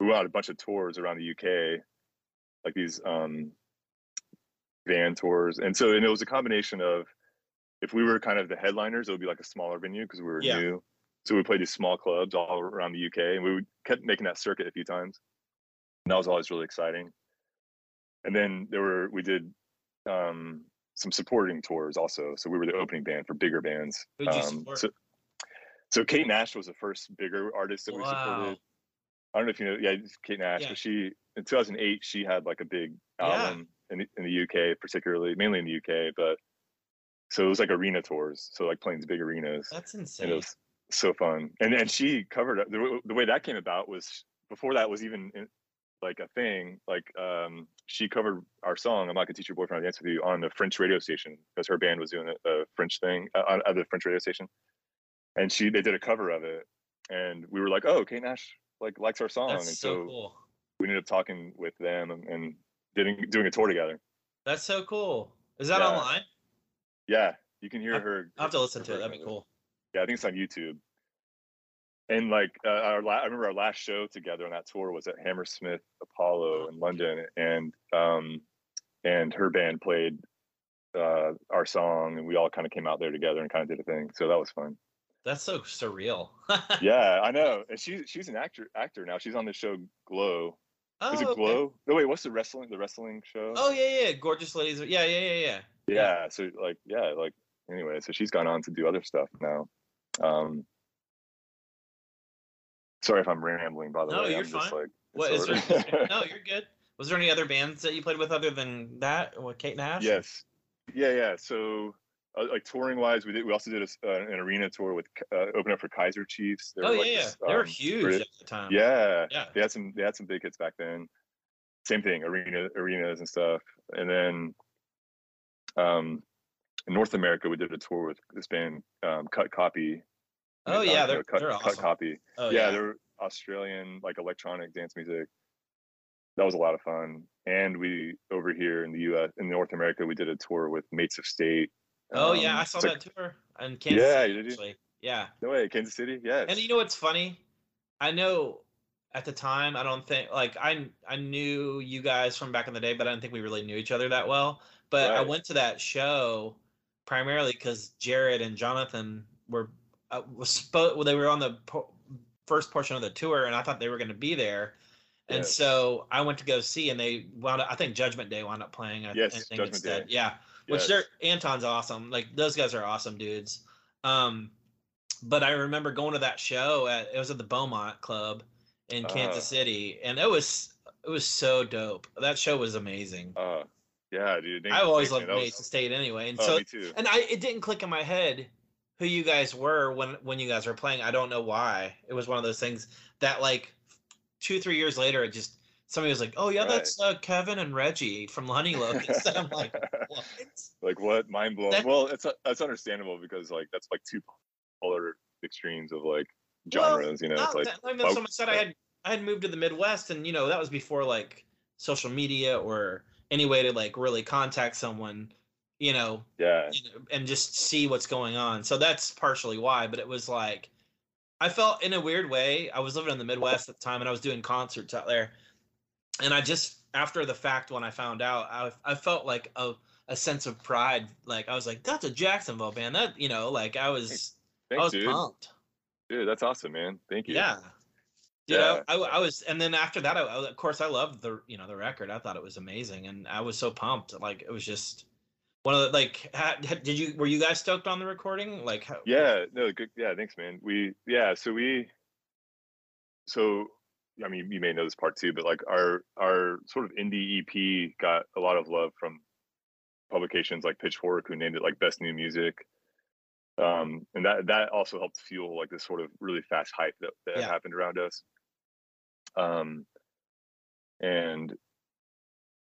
we went on a bunch of tours around the UK like these um van tours and so and it was a combination of if we were kind of the headliners it would be like a smaller venue because we were Yeah. new so we played these small clubs all around the uk and we kept making that circuit a few times and that was always really exciting and then there were we did um some supporting tours also so we were the opening band for bigger bands um, so so kate nash was the first bigger artist that we Wow. supported I don't know if you know, yeah, Kate Nash, Yeah. but she in 2008 she had like a big Yeah. album in the, in the UK, particularly mainly in the UK, but so it was like arena tours, so like playing these big arenas, That's and insane. it was so fun. And and she covered it- the, the way that came about was before that was even in, like a thing. Like um, she covered our song "I'm Not Gonna Teach Your Boyfriend How to Dance with You" on the French radio station because her band was doing a, a French thing uh, on, the French radio station, and she they did a cover of it, and we were like, "Oh, Kate Nash like likes our song," That's and so so cool. we ended up talking with them and, and doing doing a tour together. That's so cool. Is that Yeah. online? Yeah, you can hear I'll- her. I'll have to listen to it. That'd be cool. Yeah, I think it's on YouTube. And like uh, our, la- I remember our last show together on that tour was at Hammersmith Apollo in London, and um, and her band played uh, our song, and we all kind of came out there together and kind of did a thing. So that was fun. That's so surreal. Yeah, I know. And she's she's an actor actor now. She's on the show Glow. Oh, Is it okay. Glow? No, wait. What's the wrestling the wrestling show? Oh yeah, yeah. Gorgeous ladies. Yeah, yeah, yeah, yeah. yeah so like yeah like anyway so she's gone on to do other stuff now um sorry if i'm rambling by the No, way you're i'm just fine. like What is there? disordered. is there- no, you're good. Was there any other bands that you played with other than that? With Kate Nash? yes yeah yeah so uh, like touring wise we did we also did a uh, an arena tour with uh, open up for kaiser chiefs They Oh were, yeah, like, yeah. They were um, huge Brit- at the time. yeah Yeah. they had some they had some big hits back then same thing arena arenas and stuff and then um in north america we did a tour with this band um cut copy Oh Uh, yeah, you they're cut, they're cut copy Oh yeah, yeah. they're Australian, like electronic dance music. That was a lot of fun. And we over here in the U.S. in North America, we did a tour with Mates of State. Oh yeah, Um, I saw that tour in Kansas Yeah, City, did you? Yeah. No way, Kansas City. Yes. And you know what's funny? I know at the time I don't think like I I knew you guys from back in the day, but I do not think we really knew each other that well. But I went to that show primarily because Jared and Jonathan were uh, was spo- well, they were on the po- first portion of the tour, and I thought they were going to be there. And Yes. so I went to go see, and they wound up. I think Judgment Day wound up playing. I, Yes, I Judgment instead. Day. Yeah, which Yes. they're Anton's awesome. Like those guys are awesome dudes. Um, but I remember going to that show at it was at the Beaumont Club in Kansas Ah. City, and it was it was so dope. That show was amazing. Uh, yeah, dude. I've always loved Mason was- State anyway, and Oh, so and I it didn't click in my head who you guys were when when you guys were playing. I don't know why. It was one of those things that like two three years later, it just somebody was like, "Oh yeah, that's uh, Kevin and Reggie from Honey Locust." and I'm like, "What?" like what? Mind blowing. That- Well, it's that's understandable because like that's like two polar extremes of like Well, genres. you know, it's like that- not even oh, so much that I had I had moved to the Midwest, and you know that was before like social media or any way to like really contact someone, you know, yeah, you know, and just see what's going on. So that's partially why. But it was like I felt in a weird way. I was living in the Midwest at the time, and I was doing concerts out there, and I just after the fact when I found out, I I felt like a a sense of pride. Like I was like, that's a Jacksonville band. That you know, like I was I thanks, was dude. pumped. Dude, that's awesome, man. Thank you. Yeah. Know, Yeah. I, I was, and then after that, I, I- of course, I loved the, you know, the record. I thought it was amazing, and I was so pumped. Like it was just, one of the like ha, did you were you guys stoked on the recording like how, yeah no good yeah thanks man we yeah so we so i mean you may know this part too but like our our sort of indie ep got a lot of love from publications like pitchfork who named it like best new music um and that that also helped fuel like this sort of really fast hype that, that Yeah. happened around us um and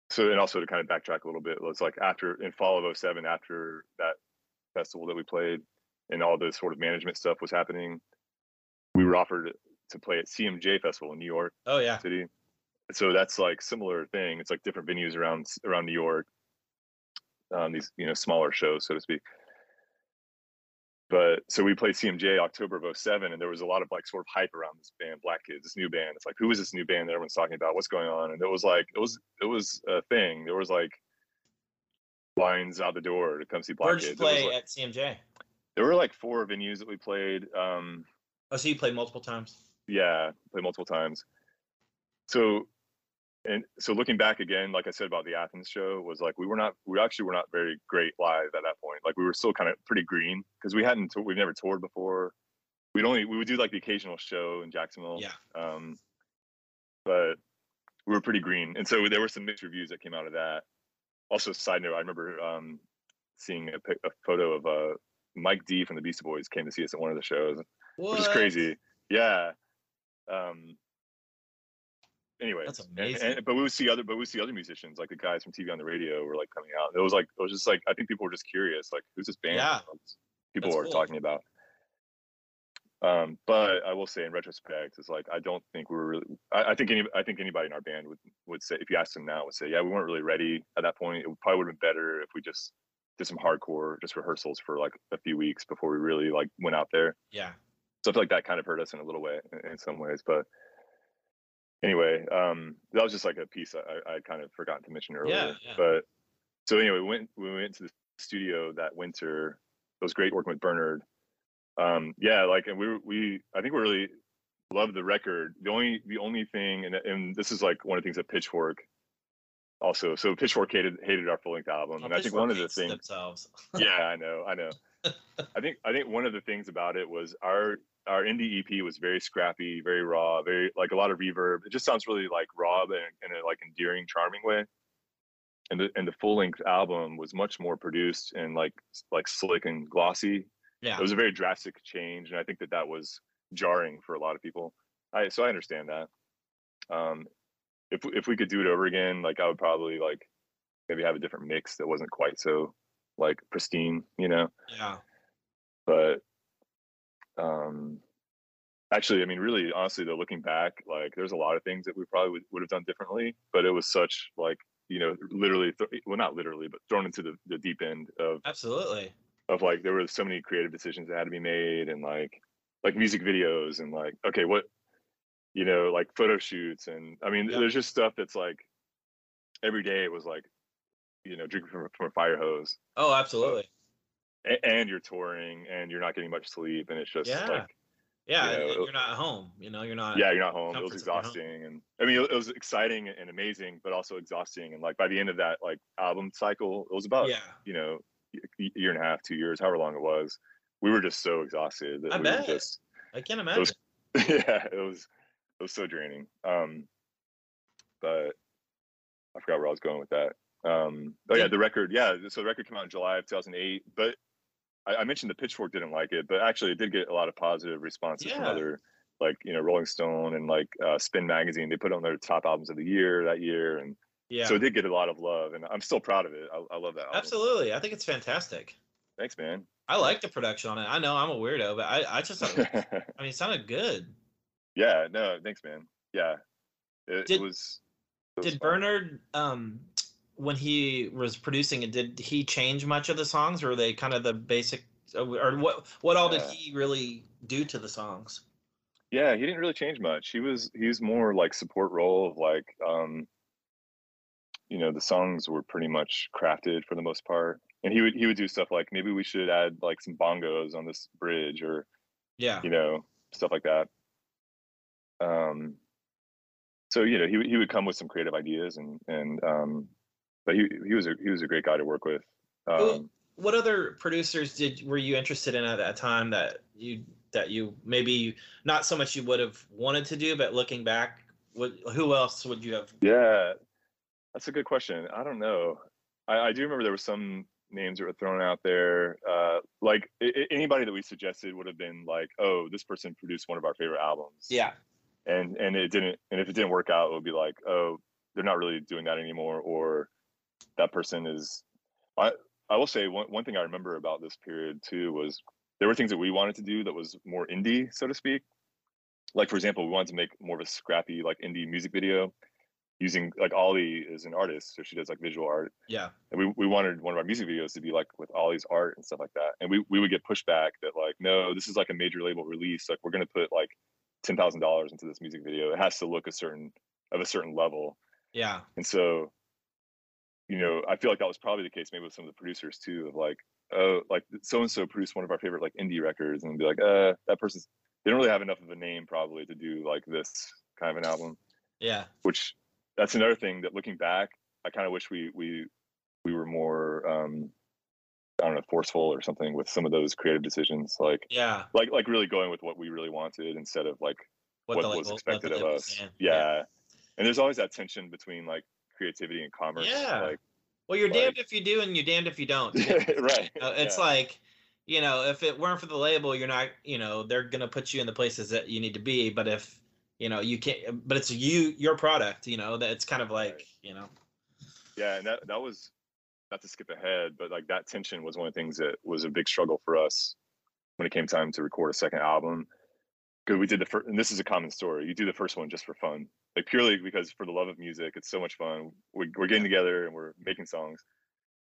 so and also to kind of backtrack a little bit it was like after in fall of 07 after that festival that we played and all the sort of management stuff was happening we were offered to play at cmj festival in new york oh yeah. City. So that's like similar thing. It's like different venues around around new york. Um, these you know smaller shows so to speak. But so we played cmj october of 07 and there was a lot of like sort of hype around this band black kids this new band. It's like who is this new band that everyone's talking about? What's going on? And it was like it was it was a thing. There was like lines out the door to come see black where'd kids. Was, play like- at cmj there were like four venues that we played um oh so you played multiple times yeah played multiple times so and so looking back again like i said about the athens show was like we were not we actually were not very great live at that point like we were still kind of pretty green because we hadn't we've never toured before we'd only we would do like the occasional show in jacksonville yeah um but we were pretty green and so there were some mixed reviews that came out of that also side note i remember um seeing a, pic- a photo of uh mike d from the beastie boys came to see us at one of the shows what? which is crazy. Yeah. Um. Anyway, That's amazing. and- but we would see other, but we would see other musicians, like the guys from TV on the radio, were like coming out. It was like it was just like I think people were just curious, like who's this band? Yeah. People That's were cool. talking about. Um, but I will say, in retrospect, it's like I don't think we were really. I, I think any, I think anybody in our band would would say, if you asked them now, would say, yeah, we weren't really ready at that point. It would, probably would have been better if we just did some hardcore, just rehearsals for like a few weeks before we really like went out there yeah so I feel like that kind of hurt us in a little way in, some ways. But anyway, um, that was just like a piece I, I kind of forgotten to mention earlier. Yeah, yeah. But so anyway, we went we went to the studio that winter. It was great working with Bernard. Um, yeah, like and we we I think we really loved the record. The only the only thing and and this is like one of the things that Pitchfork also so Pitchfork hated hated our full length album, Well, and I think one of the things themselves yeah, I know, I know. I think I think one of the things about it was our our indie EP was very scrappy, very raw, very like a lot of reverb. It just sounds really like raw in, in a like endearing, charming way. And the and the full length album was much more produced and like like slick and glossy. yeah It was a very drastic change, and I think that that was jarring for a lot of people. I so I understand that. Um, if if we could do it over again, like I would probably like maybe have a different mix that wasn't quite so like pristine, you know. yeah But um, actually, I mean, really, honestly, though, looking back, like there's a lot of things that we probably would, would have done differently. But it was such like you know, literally, th- well, not literally, but thrown into the, the deep end of absolutely of like there were so many creative decisions that had to be made and like like music videos and like okay what you know like photo shoots and i mean Yeah. there's just stuff that's like every day it was like you know drinking from, a- from a fire hose oh absolutely and you're touring and you're not getting much sleep and it's just Yeah. like yeah you know, you're not at home you know you're not yeah you're not home it was comforts of your home. exhausting and i mean it, it was exciting and amazing but also exhausting and like by the end of that like album cycle it was about yeah you know year and a half two years however long it was we were just so exhausted that I we bet. were just i can't it imagine was yeah it was it was so draining um but i forgot where i was going with that um oh yeah the record yeah so the record came out in july of 2008 but I, I mentioned the pitchfork didn't like it but actually it did get a lot of positive responses from other like you know rolling stone and like uh, spin magazine. They put it on their top albums of the year that year and yeah. so it did get a lot of love and i'm still proud of it. I, I love that album. absolutely. I think it's fantastic. Thanks man. I like the production on it. I know i'm a weirdo but i i just thought it was- i mean it sounded good. Yeah no thanks man. Yeah. It, it was it was did fun. bernard um when he was producing it did he change much of the songs or were they kind of the basic uh, or what what all did he really do to the songs Yeah, he didn't really change much. He was he was more like support role of like um you know, the songs were pretty much crafted for the most part. And he would he would do stuff like maybe we should add like some bongos on this bridge or yeah you know, stuff like that. Um so you know, he he would come with some creative ideas and and um but he he was a he was a great guy to work with. Um, what other producers did were you interested in at that time that you that you maybe not so much you would have wanted to do, but looking back, what who else would you have? yeah, that's a good question. I don't know. I, I do remember there were some names that were thrown out there. Uh, like i anybody that we suggested would have been like, oh, this person produced one of our favorite albums. Yeah, and and it didn't and if it didn't work out it would be like oh they're not really doing that anymore or that person is i i will say one, one thing i remember about this period too was there were things that we wanted to do that was more indie so to speak like for example we wanted to make more of a scrappy like indie music video using like ollie is an artist so she does like visual art yeah, and we, we wanted one of our music videos to be like with Ollie's art and stuff like that. And we, we would get pushback that like, no, this is like a major label release. Like we're gonna put like ten thousand dollars into this music video. It has to look a certain of a certain level. yeah, And so, you know, I feel like that was probably the case maybe with some of the producers too, of like, oh, like so and so produced one of our favorite like indie records and be like, uh, that person's they don't really have enough of a name probably to do like this kind of an album yeah, which that's another thing that looking back, I kind of wish we we we were more um I don't know forceful or something with some of those creative decisions, like yeah. like like really going with what we really wanted instead of like What, what, the was what expected of us. saying. Yeah. and there's always that tension between like creativity and commerce. Yeah. like Well, you're Like- damned if you do, and you're damned if you don't. right. It's yeah. like, you know, if it weren't for the label, you're not, you know, they're gonna put you in the places that you need to be. But if, you know, you can't, but it's you, your product, you know, that it's kind of like, Right. you know, yeah and that that was not to skip ahead but like that tension was one of the things that was a big struggle for us when it came time to record a second album because we did the first and this is a common story you do the first one just for fun like purely because for the love of music it's so much fun we, we're getting together and we're making songs.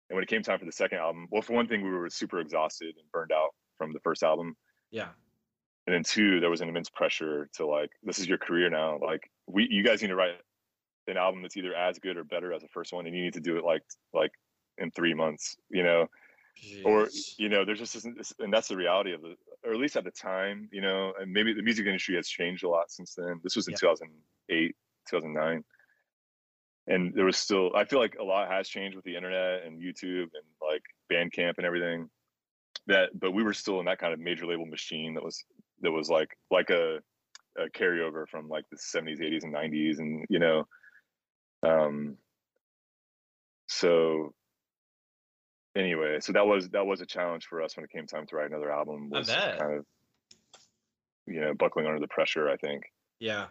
And when it came time for the second album well for one thing we were super exhausted and burned out from the first album. Yeah, and then two there was an immense pressure to like this is your career now like we you guys need to write an album that's either as good or better as the first one and you need to do it like like in three months you know? Or you know there's just this- and that's the reality of the or at least at the time you know and maybe the music industry has changed a lot since then. This was in Yeah. 2008 2009 and there was still i feel like a lot has changed with the internet and youtube and like bandcamp and everything. That but we were still in that kind of major label machine that was that was like like a, a carryover from like the 70s 80s and 90s and you know um so anyway so that was that was a challenge for us when it came time to write another album I was bet. kind of you know buckling under the pressure i think. Yeah,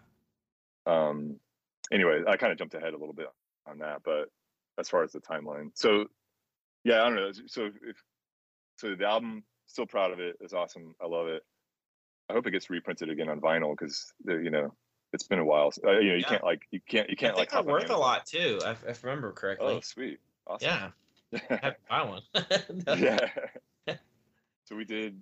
um anyway i kind of jumped ahead a little bit on that but as far as the timeline so yeah i don't know so if so the album still proud of it it's awesome i love it. I hope it gets reprinted again on vinyl because you know it's been a while uh, you know you Yeah. can't like you can't you can't think like they're hop on worth a lot too, if, if I remember correctly. oh sweet. Awesome. Yeah, I have to buy one. yeah. so we did.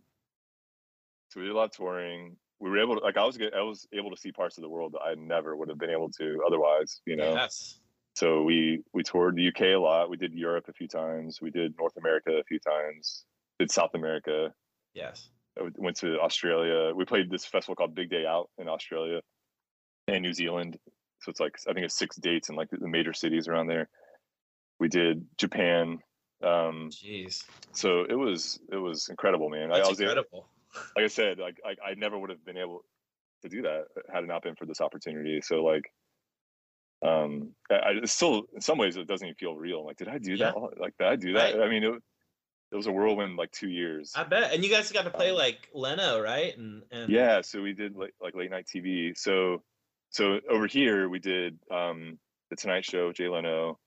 So we did a lot of touring. We were able to like I was get, I was able to see parts of the world that I never would have been able to otherwise. You know. Yes. So we we toured the UK a lot. We did Europe a few times. We did North America a few times. Did South America. Yes. I went to Australia. We played this festival called Big Day Out in Australia and New Zealand. So it's like I think it's six dates in like the major cities around there. We did Japan. Um, Jeez. so it was it was incredible, man. That's I was able, incredible. like I said, like I, I never would have been able to do that had it not been for this opportunity. So like, um, I, I still in some ways it doesn't even feel real. I'm like, did I do that? Like, did I do that? Right. I mean, it, it was a whirlwind like two years. I bet. And you guys got to play Um, like Leno, right? And and Yeah, so we did like like late night TV. So so over here we did um the Tonight Show, Jay Leno,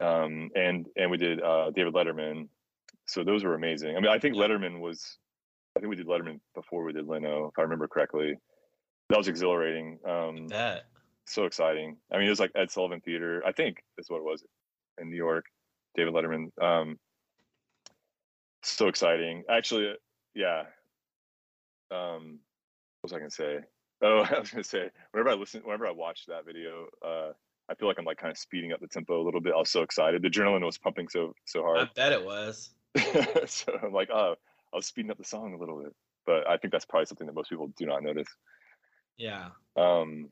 um and and we did uh David Letterman. So those were amazing. I mean, I think Letterman was I think we did Letterman before we did Leno, if I remember correctly. That was exhilarating. Um that. so exciting. I mean, it was like Ed Sullivan Theater, I think is what it was in New York. David Letterman. Um, so exciting. Actually, uh, yeah. Um, what was I gonna say? Oh, I was gonna say whenever I listen, whenever I watch that video, uh, I feel like I'm like kind of speeding up the tempo a little bit. I was so excited. The adrenaline was pumping so so hard. I bet it was. so I'm like, oh, I was speeding up the song a little bit. But I think that's probably something that most people do not notice Yeah. um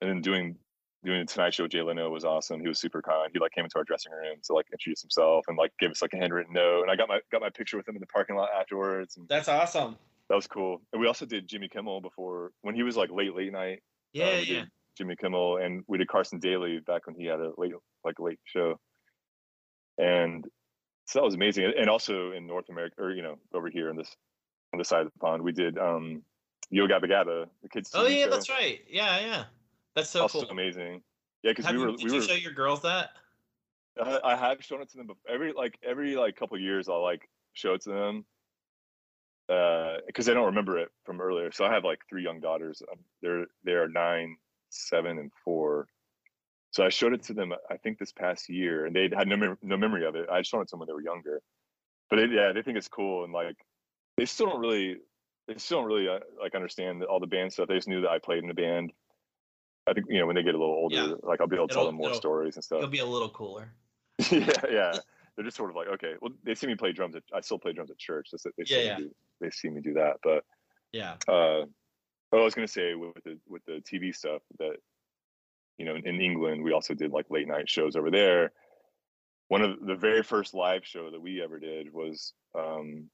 and then doing doing the Tonight Show. Jay Leno was awesome. He was super kind. He like came into our dressing room to like introduce himself and like give us like a handwritten note. And I got my got my picture with him in the parking lot afterwards. And That's awesome. that was cool. And we also did Jimmy Kimmel before when he was like late late night. Yeah, Uh, yeah. did Jimmy Kimmel, and we did Carson Daly back when he had a late like a late show. And so that was amazing. And also in North America, or you know, over here on this on the side of the pond, we did um Yo Gabba Gabba, the kids. Oh yeah, show. that's right. Yeah, yeah. That's so also cool. amazing. Yeah, because we were did we you were. show your girls that? I, I have shown it to them before. every like every like couple years. I'll like show it to them because they don't remember it from earlier. So I have like three young daughters. Um, they're they are nine, seven, and four. So I showed it to them. I think this past year, and they had no mem- no memory of it. I just showed it to them when they were younger, but they, yeah, they think it's cool and like they still don't really they still don't really uh, like understand all the band stuff. They just knew that I played in a band. I think you know when they get a little older, Yeah. like I'll be able to tell them more stories and stuff. It'll be a little cooler. yeah, yeah. They're just sort of like, okay, well, they see me play drums. At, I still play drums at church. That's. They see Yeah, me yeah. do. They see me do that. But Yeah. uh, what I was gonna say with the with the TV stuff that you know in, in England we also did like late night shows over there. One of the very first live show that we ever did was um,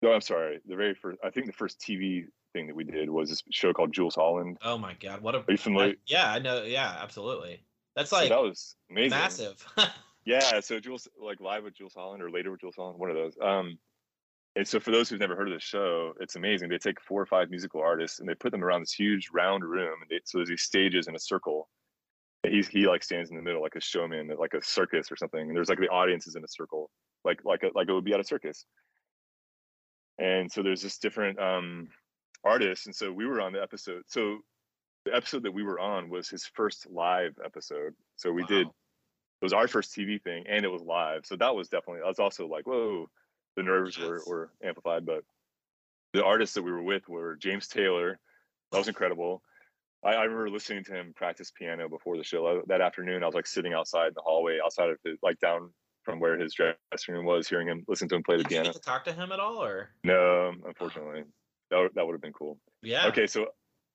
no, I'm sorry. The very first, I think the first TV thing that we did was this show called Jools Holland. Oh my god, what a Are you familiar? I- yeah, I know. Yeah, absolutely. That's So like that was amazing. massive. Yeah, so Jools like live with Jools Holland or later with Jools Holland, one of those. Um, and so for those who've never heard of the show, it's amazing. They take four or five musical artists and they put them around this huge round room. And they, so there's these stages in a circle. And he's he like stands in the middle like a showman, like a circus or something. And there's like the audience is in a circle, like like a, like it would be at a circus. And so there's just different um, artists, and so we were on the episode. So the episode that we were on was his first live episode. So we did it was our first TV thing and it was live. So that was definitely, I was also like, whoa, the nerves were, were amplified. But the artists that we were with were James Taylor. That was incredible. I, I remember listening to him practice piano before the show Uh, that afternoon. I was like sitting outside in the hallway, outside of the, like down from where his dressing room was, hearing him listen to him play the Did you piano. to talk to him at all, or No, unfortunately, that, would- that would have been cool. yeah? Okay, so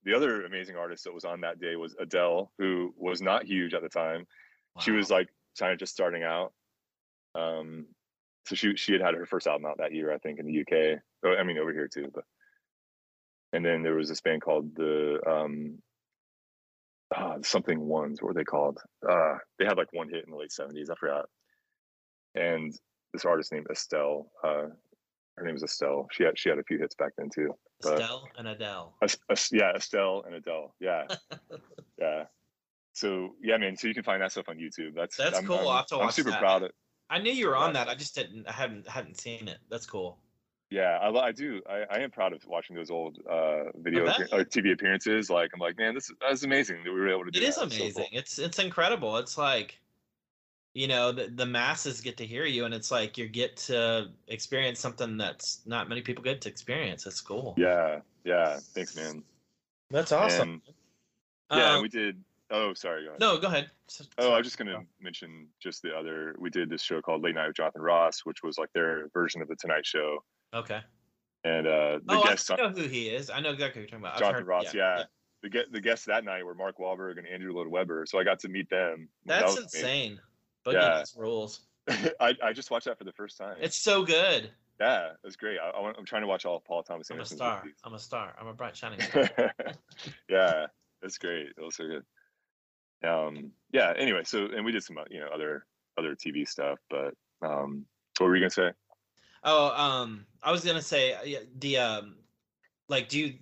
the other amazing artist that was on that day was Adele, who was not huge at the time she was like kind of just starting out. Um, so she she had had her first album out that year, I think, in the UK. Oh, I mean, over here too. But and then there was this band called the um, uh, something ones. What were they called? Uh, they had like one hit in the late seventies. I forgot. And this artist named Estelle. Uh, her name is Estelle. She had she had a few hits back then too. but- Estelle and Adele. Yeah, Estelle and Adele. Yeah, yeah. So yeah, man. So you can find that stuff on YouTube. That's That's I'm, cool. I'm, I'm, I'm super that. proud of. I knew you were on that. I just didn't. I hadn't hadn't seen it. That's cool. Yeah, I, I do. I, I am proud of watching those old uh, video or TV appearances. Like I'm like, man, this is that's amazing that we were able to do. It is that. It's so cool. amazing. It's it's incredible. It's like, you know, the, the masses get to hear you, and it's like you get to experience something that's not many people get to experience. It's cool. Yeah, yeah. Thanks, man. that's And, yeah, Um, we did. Oh, sorry. Go ahead. no, go ahead. Oh, I was just gonna mention just the other. We did this show called Late Night with Jonathan Ross, which was like their version of the Tonight Show, Okay. and uh, the oh, guests I on know who he is. I know exactly what you're talking about. Jonathan heard- Ross. Yeah, The get the guests that night were Mark Wahlberg and Andrew Lloyd Webber, so I got to meet them. That's amazing. insane. Boogie Yeah. Rules. I, I just watched that for the first time. It's so good. yeah, it was great. I, I'm trying to watch all of Paul Thomas I'm a star. movies. I'm a star. I'm a bright shining star. yeah, it's great. It was so good. Um, yeah. Anyway, so and we did some uh, you know other other TV stuff, but um, what were you gonna say? Oh, um, I was gonna say uh, the um, like, do you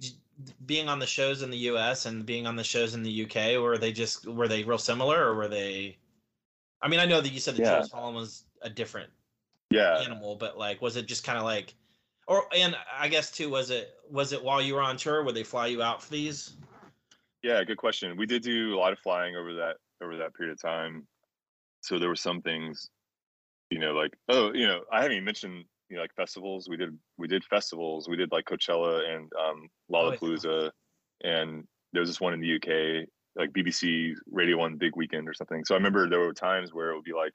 being on the shows in the U.S. and being on the shows in the U.K. were they just were they real similar or were they? I mean, I know that you said that Yeah. Holland was a different Yeah, animal, but like, was it just kind of like, or and I guess too, was it was it while you were on tour? Would they fly you out for these? Yeah. Good question. We did do a lot of flying over that over that period of time. So there were some things, you know, like oh, you know, I haven't even mentioned you know like festivals. We did we did festivals. We did like Coachella and um, Oh. Lollapalooza, and there was this one in the UK, like BBC Radio One Big Weekend or something. So I remember there were times where it would be like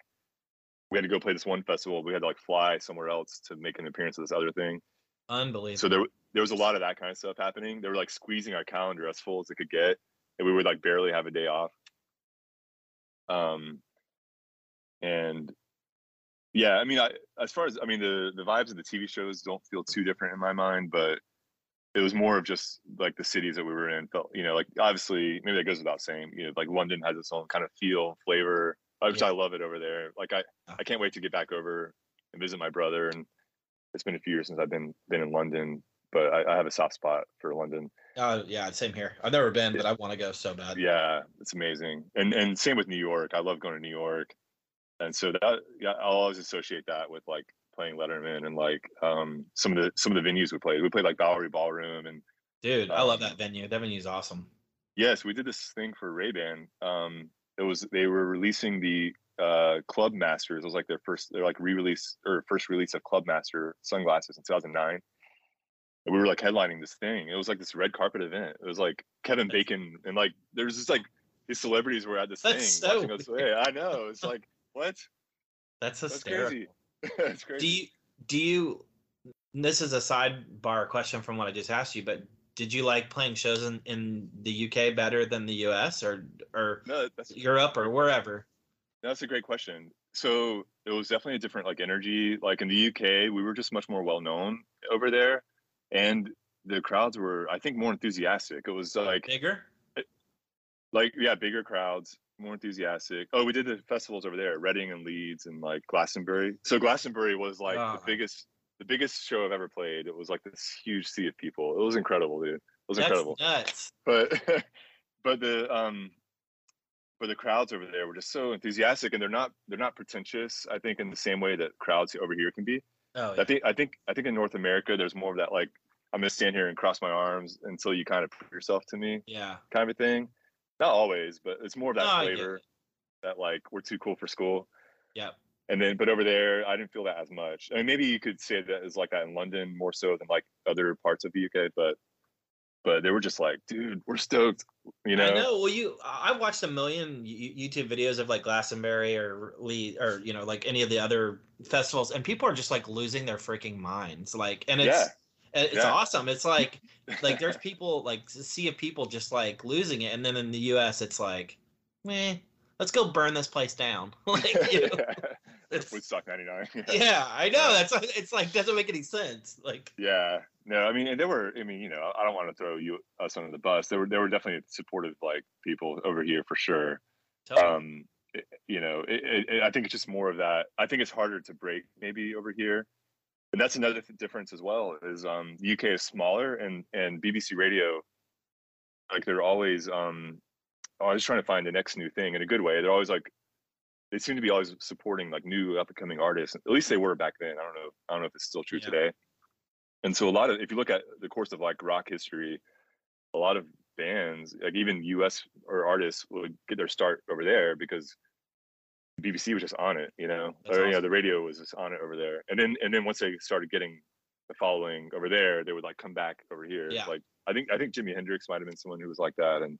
we had to go play this one festival. We had to like fly somewhere else to make an appearance at this other thing. Unbelievable. So there there was a lot of that kind of stuff happening. They were like squeezing our calendar as full as it could get, and we would like barely have a day off. Um, and yeah, I mean, I, as far as I mean, the the vibes of the TV shows don't feel too different in my mind, but it was more of just like the cities that we were in felt, you know, like obviously maybe that goes without saying, you know, like London has its own kind of feel, flavor, which Yeah. I love it over there. Like I, I can't wait to get back over and visit my brother. And it's been a few years since I've been been in London, but I, I have a soft spot for London. Oh yeah, same here. I've never been, but I want to go so bad. Yeah, it's amazing. And and same with New York. I love going to New York. And so that yeah, I'll always associate that with like playing Letterman and like um some of the some of the venues we played. We played like Bowery Ballroom and Dude, I love Um, that venue. That venue's awesome. yes, we did this thing for Ray Ban. Um it was they were releasing the uh Club Masters. It was like their first their like re-release or first release of Club Master sunglasses in 2009. And we were like headlining this thing. It was like this red carpet event. It was like Kevin Bacon and like there's just like these celebrities were at this That's thing so play. I know. It's like what? That's That's hysterical. crazy. That's crazy. Do you do you? This is a sidebar question from what I just asked you, but did you like playing shows in, in the UK better than the US or or no, that's Europe or wherever? that's a great question. So it was definitely a different like energy. Like in the UK, we were just much more well known over there, and the crowds were, I think, more enthusiastic. It was like Bigger? like yeah, bigger crowds, more enthusiastic. Oh, we did the festivals over there, at Reading and Leeds and like Glastonbury. So Glastonbury was like Ah. the biggest the biggest show I've ever played. It was like this huge sea of people. It was incredible, dude. It was That's incredible. nuts. But but the um but the crowds over there were just so enthusiastic and they're not they're not pretentious, I think, in the same way that crowds over here can be. Oh I think I think I think in North America there's more of that like I'm gonna stand here and cross my arms until you kind of prove yourself to me Yeah. kind of a thing. Not always, but it's more of that get flavor that like we're too cool for school. Yeah. And then, but over there, I didn't feel that as much. I mean, maybe you could say that is like that in London more so than like other parts of the UK, but but they were just like, dude, we're stoked. You know, I know. Well, you, I watched a million YouTube videos of like Glastonbury or Lee or you know like any of the other festivals, and people are just like losing their freaking minds. Like, and it's Yeah. it's Yeah. awesome. It's like like there's people like a sea of people just like losing it, and then in the U.S. it's like, meh, let's go burn this place down. like, you know, it's, Woodstock '99. yeah, I know. That's it's like doesn't make any sense. Like, Yeah, no, I mean, and they were. I mean, you know, I don't want to throw you us under the bus. There were, they were definitely supportive, like people over here for sure. totally. Um, it- you know, it, it, I think it's just more of that. I think it's harder to break maybe over here, and that's another th- difference as well. Is um, the UK is smaller, and and BBC Radio, like they're always um, always trying to find the next new thing in a good way. They're always like. They seem to be always supporting like new up and coming artists. At least they were back then. I don't know. I don't know if it's still true Yeah. today. And so a lot of if you look at the course of like rock history, a lot of bands, like even US or artists would get their start over there because BBC was just on it, you know. That's or you know, the radio was just on it over there. And then and then once they started getting the following over there, they would like come back over here. Yeah. Like I think I think Jimi Hendrix might have been someone who was like that. And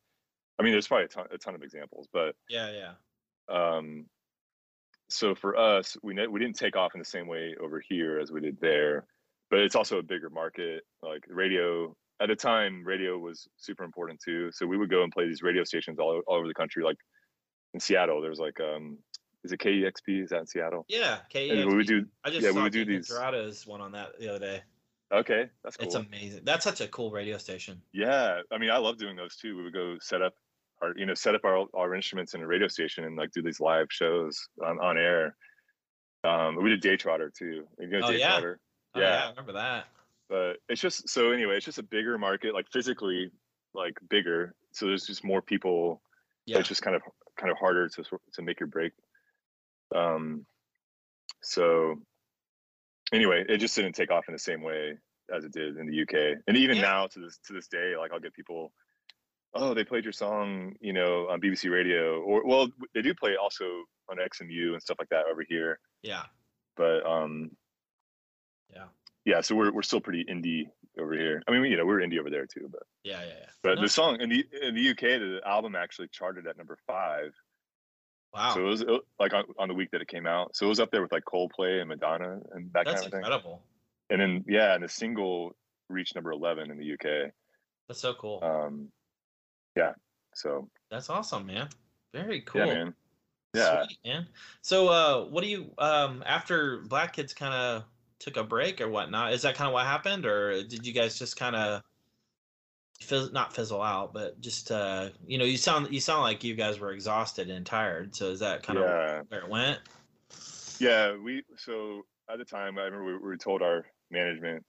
I mean there's probably a ton, a ton of examples, but yeah, yeah. um so for us we ne- we didn't take off in the same way over here as we did there but it's also a bigger market like radio at the time radio was super important too so we would go and play these radio stations all, all over the country like in seattle there's like um is it kexp is that in seattle Yeah, and we would do I just yeah, we saw would do these- Dorada's one on that the other day. okay that's cool It's amazing. That's such a cool radio station. yeah i mean i love doing those too we would go set up our you know set up our, our instruments in a radio station and like do these live shows on, on air um we did day trotter too you know Oh, day yeah. trotter Oh, Yeah. yeah, I remember that. but it's just so anyway it's just a bigger market like physically like bigger so there's just more people Yeah, it's just kind of kind of harder to to make your break um so anyway it just didn't take off in the same way as it did in the uk and even Yeah. now to this to this day like i'll get people oh they played your song you know on bbc radio or well they do play also on xmu and stuff like that over here. Yeah, but um yeah, yeah so we're, we're still pretty indie over here. I mean you know we're indie over there too but yeah, yeah. yeah. but No, the song in the in the uk the album actually charted at number five. Wow, so it was it- like on, on the week that it came out. So it was up there with like coldplay and madonna and that that's kind of thing. That's incredible. and then yeah and the single reached number 11 in the uk That's so cool. um yeah so that's awesome, man. Very cool. yeah man Yeah. Sweet, man. So, uh, what do you um after Black Kids kind of took a break or whatnot? Is that kind of what happened, or did you guys just kind of fizz not fizzle out, but just uh, you know, you sound you sound like you guys were exhausted and tired. So is that kind Yeah. of where it went? Yeah, we so at the time I remember we, we were told our management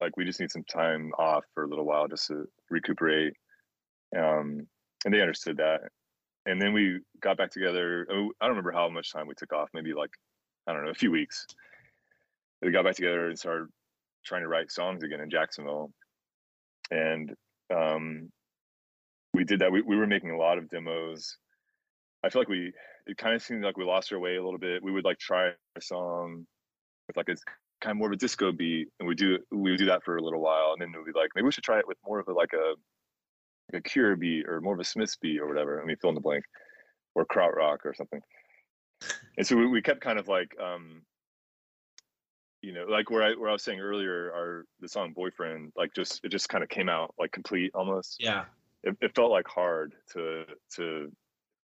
like we just need some time off for a little while just to recuperate. Um, and they understood that. And then we got back together. oh, I don't remember how much time we took off. Maybe like I don't know, a few weeks. We got back together and started trying to write songs again in Jacksonville. And um, we did that. We we were making a lot of demos. I feel like we it kind of seemed like we lost our way a little bit. We would like try a song with like a kind of more of a disco beat, and we do we would do that for a little while, and then we'd be like, maybe we should try it with more of a like a a Cure beat or more of a Smiths beat or whatever. I mean, fill in the blank, or krautrock or something. And so we, we kept kind of like, um, you know, like where I where I was saying earlier, our the song "Boyfriend," like just it just kind of came out like complete almost. Yeah, It, it felt like hard to to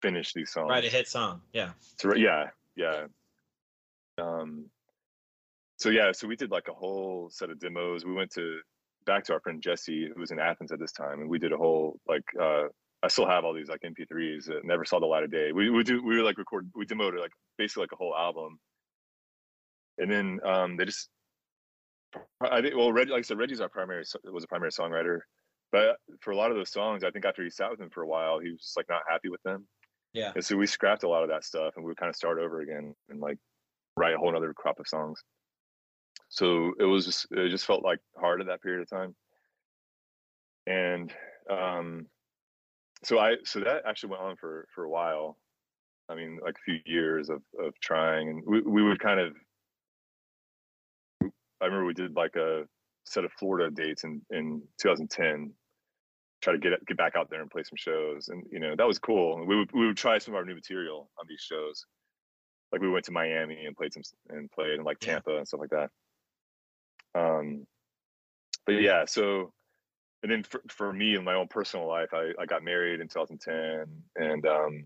finish these songs. write a hit song. Yeah, So yeah, yeah. Um. So yeah, so we did like a whole set of demos. We went to back to our friend Jesse, who was in Athens at this time, and we did a whole like. uh I still have all these like MP3s that never saw the light of day. We we do we were like record we demoed like basically like a whole album, and then um they just. I think well, Reggie, like I said, Reggie's our primary was a primary songwriter, but for a lot of those songs, I think after he sat with them for a while, he was just like not happy with them. yeah, And so we scrapped a lot of that stuff and we would kind of start over again and like write a whole other crop of songs. So it was just it just felt like hard at that period of time. And um so I so that actually went on for for a while. I mean like a few years of of trying and we we would kind of I remember we did like a set of Florida dates in in 2010 try to get get back out there and play some shows and you know that was cool we would we would try some of our new material on these shows like we went to miami and played some and played in like tampa and stuff like that um but yeah so and then for, for me in my own personal life I, I got married in 2010 and um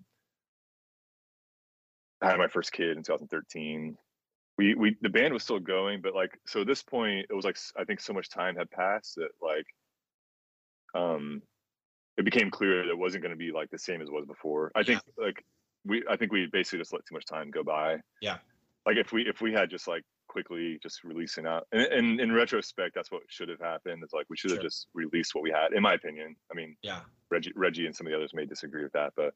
i had my first kid in 2013 we we the band was still going but like so at this point it was like I think so much time had passed that like um it became clear that it wasn't going to be like the same as it was before. I think like we i think we basically just let too much time go by. Yeah. like if we if we had just like quickly just releasing out and, and in retrospect that's what should have happened it's like we should have Sure. just released what we had in my opinion i mean yeah, reggie reggie and some of the others may disagree with that but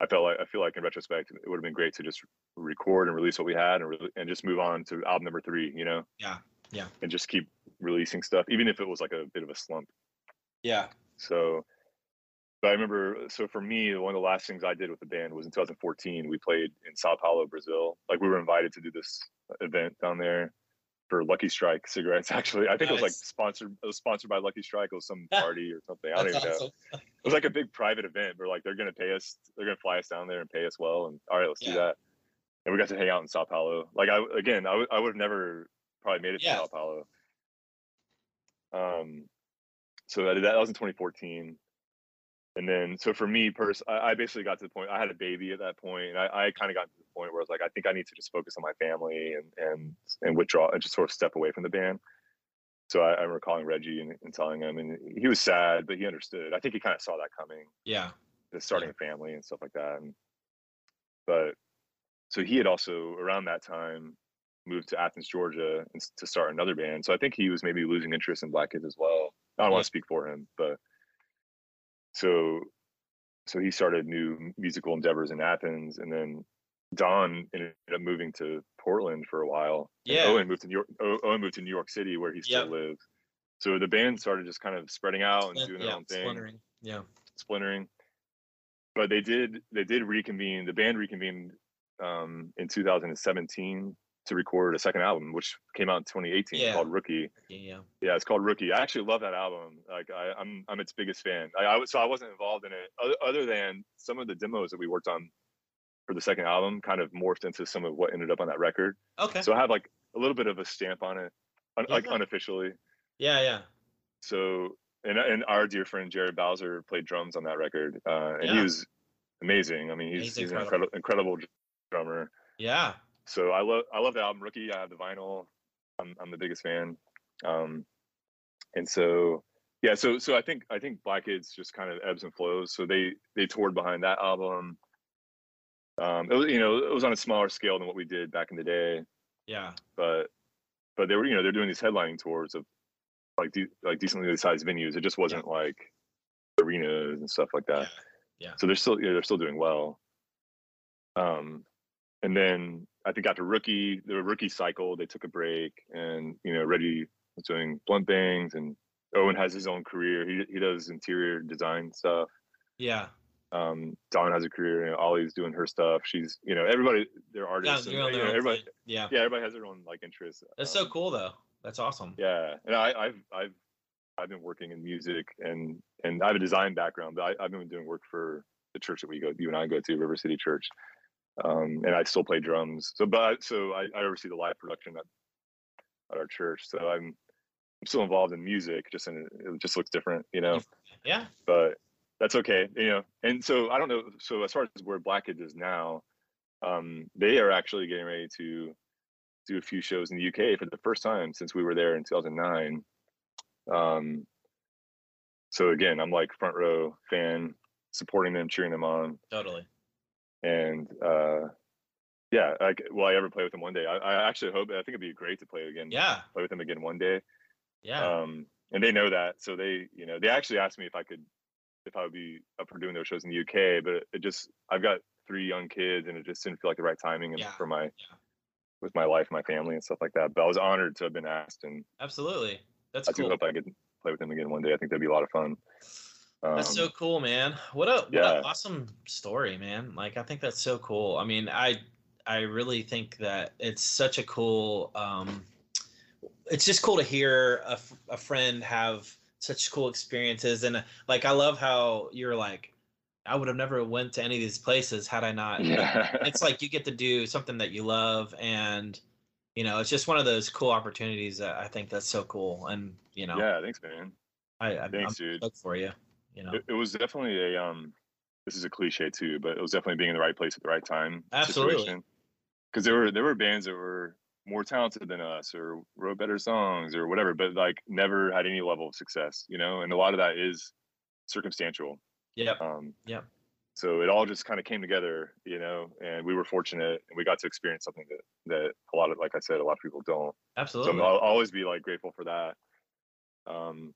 i felt like i feel like in retrospect it would have been great to just record and release what we had and, re- and just move on to album number three you know Yeah. Yeah. and just keep releasing stuff even if it was like a bit of a slump yeah, so, but I remember, so for me, one of the last things I did with the band was in 2014. We played in Sao Paulo, Brazil. Like we were invited to do this event down there for Lucky Strike cigarettes. Actually, I think it was like sponsored. It was sponsored by Lucky Strike. It was some party or something. I don't even know. It was like a big private event. Where like they're gonna pay us. They're gonna fly us down there and pay us well. And all right, let's do that. And we got to hang out in Sao Paulo. Like I again, I would I would have never probably made it Yeah. to Sao Paulo. Um, so that that was in 2014 and then so for me pers- I, I basically got to the point i had a baby at that point and i, I kind of got to the point where i was like i think i need to just focus on my family and and and withdraw and just sort of step away from the band. So i, I remember calling reggie and, and telling him and he was sad but he understood. I think he kind of saw that coming. Yeah, the starting a family and stuff like that and, but so he had also around that time moved to athens georgia and, to start another band. So i think he was maybe losing interest in black kids as well. I don't want to speak for him but so so he started new musical endeavors in athens and then Dawn ended up moving to portland for a while and Yeah. owen moved to new york owen moved to new york city where he still Yep. lives so the band started just kind of spreading out and doing their yeah, own thing splintering. Yeah, splintering. But they did they did reconvene. The band reconvened um, in 2017 to record a second album, which came out in 2018 Yeah. called Rookie. yeah, yeah. Yeah, it's called Rookie. I actually love that album. Like I, I'm I'm its biggest fan. I, I was so I wasn't involved in it other, other than some of the demos that we worked on for the second album kind of morphed into some of what ended up on that record. Okay. So I have like a little bit of a stamp on it, un, like unofficially. yeah, yeah. So and and our dear friend Jared Bowser played drums on that record, uh, and he was amazing. I mean, he's, He's he's, an incredible. incredible incredible drummer. Yeah. So I love I love the album Rookie. I have the vinyl. I'm I'm the biggest fan. Um, and so yeah, so so I think I think Black Kids just kind of ebbs and flows. So they they toured behind that album. Um, it was you know it was on a smaller scale than what we did back in the day, Yeah. but but they were you know they're doing these headlining tours of like de- like decently sized venues. It just wasn't like arenas and stuff like that. Yeah. Yeah. So they're still yeah, they're still doing well. Um, and then I think after rookie the rookie cycle they took a break and you know Reggie was doing blunt bangs and Owen has his own career. He he does interior design stuff. Yeah. Um, Dawn has a career. You know, Ali's doing her stuff. She's you know everybody they're Yeah, artists. and, you're their know, everybody thing. Yeah. yeah everybody has their own like interests. That's so Um, cool though. That's awesome. yeah, and I, I've I've I've been working in music and and I have a design background, but I, I've been doing work for the church that we go, you and I go to, River City Church, um, and I still play drums. So, but I- so I, I oversee the live production at, at our church. So I'm I'm still involved in music, just in it just looks different, you know. Yeah. But that's okay, you know. And so I don't know. So as far as where Black Kids is now, um, they are actually getting ready to do a few shows in the UK for the first time since we were there in 2009. Um, so again, I'm like front row fan, supporting them, cheering them on, Totally. And uh, yeah, like will I ever play with them one day? I, I actually hope. I think it'd be great to play again. Yeah. play with them again one day. Yeah. Um, and they know that, so they, you know, they actually asked me if I could, if I would be up for doing those shows in the UK, but it just, I've got three young kids, and it just didn't feel like the right timing Yeah, for my, with my life, my family, and stuff like that. But I was honored to have been asked, and Absolutely. That's I do cool. hope I could play with them again one day. I think that'd be a lot of fun. That's Um, so cool, man. What a what yeah. a awesome story, man. Like I think that's so cool. I mean, I I really think that it's such a cool um it's just cool to hear a, f- a friend have such cool experiences and uh, like I love how you're like I would have never went to any of these places had I not. Yeah. It's like you get to do something that you love and you know, it's just one of those cool opportunities that I think that's so cool and you know, yeah, thanks, man. I, I Thanks, I'm dude. for you, you know. It, it was definitely a um. This is a cliche too, but it was definitely being in the right place at the right time. Absolutely. Because there were there were bands that were more talented than us or wrote better songs or whatever, but like never had any level of success, you know. And a lot of that is circumstantial. Yeah. Um, yeah. So it all just kind of came together, you know, and we were fortunate and we got to experience something that that a lot of, like I said, a lot of people don't. So Absolutely. I'm, I'll always be like grateful for that. Um,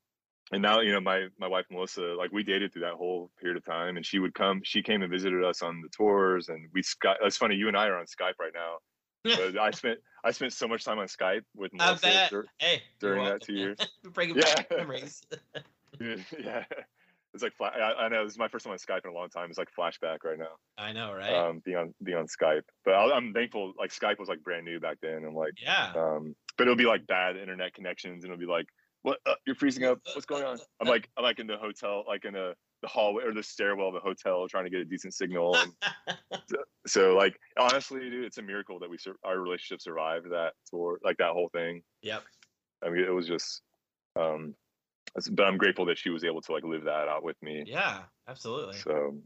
and now you know my my wife Melissa, like we dated through that whole period of time, and she would come. She came and visited us on the tours, and we Skype. It's funny, you and I are on Skype right now. But I spent I spent so much time on Skype with Melissa. dur- Hey, during that two years. Bringing Yeah. back memories. yeah, it's like I, I know this is my first time on Skype in a long time. It's like flashback right now. I know, right? Um, being on being on Skype, but I, I'm thankful. Like Skype was like brand new back then, and like yeah. um, but it'll be like bad internet connections, and it'll be like, "What? Uh, you're freezing up? What's going on?" I'm like, I'm like in the hotel, like in the the hallway or the stairwell of the hotel, trying to get a decent signal. And so, like, honestly, dude, it's a miracle that we sur- our relationship survived that tour, like that whole thing. yep. I mean, it was just, um, but I'm grateful that she was able to like live that out with me. Yeah. Absolutely. So,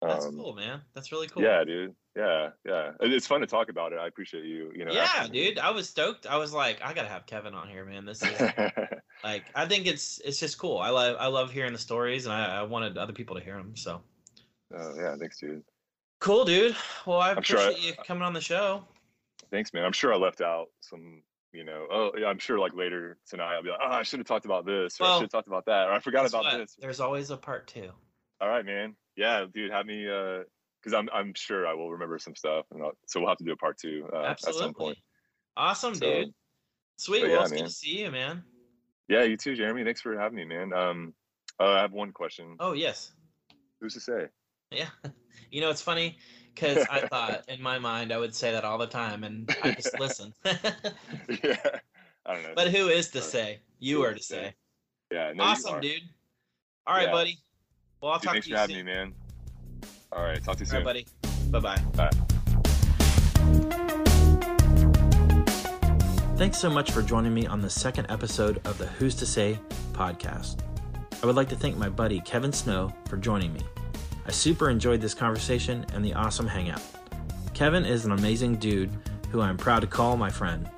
That's um, cool, man. That's really cool. yeah, dude, yeah, yeah, it's fun to talk about it. I appreciate you, you know. yeah, dude. I was stoked. I was like, I gotta have Kevin on here, man. This is like, I think it's it's just cool. I love I love hearing the stories, and I, I wanted other people to hear them. So oh yeah, thanks, dude. cool, dude. Well, I I'm sure I- appreciate you coming on the show. Thanks, man. I'm sure I left out some, you know, oh, yeah, I'm sure like later tonight I'll be like, oh, I should have talked about this, or I should have talked about that, or I forgot about what? this. There's always a part two. All right, man. Yeah, dude, have me, uh, because I'm I'm sure I will remember some stuff, and I'll, so we'll have to do a part two uh, at some point. Awesome, So, dude. Sweet. Well, yeah, it's good man. to see you, man. Yeah, you too, Jeremy. Thanks for having me, man. Um, uh, I have one question. Oh yes. Who's to say? Yeah. You know, it's funny because I thought in my mind I would say that all the time and I just listen. yeah, I don't know. but who is to say? You who are to say? say. yeah, no, awesome, dude. All right, Yeah. buddy. Well, I'll Dude, talk thanks to for you having soon. me, man. All right, talk to you All soon. right, buddy. Bye bye. Bye. Thanks so much for joining me on the second episode of the Who's to Say podcast. I would like to thank my buddy Kevin Snow for joining me. I super enjoyed this conversation and the awesome hangout. Kevin is an amazing dude who I'm proud to call my friend.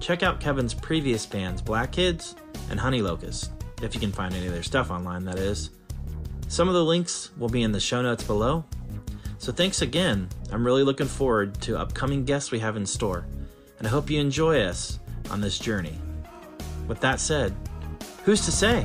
Check out Kevin's previous bands, Black Kids and Honey Locust, if you can find any of their stuff online, that is. Some of the links will be in the show notes below. So thanks again. I'm really looking forward to upcoming guests we have in store, and I hope you enjoy us on this journey. With that said, who's to say?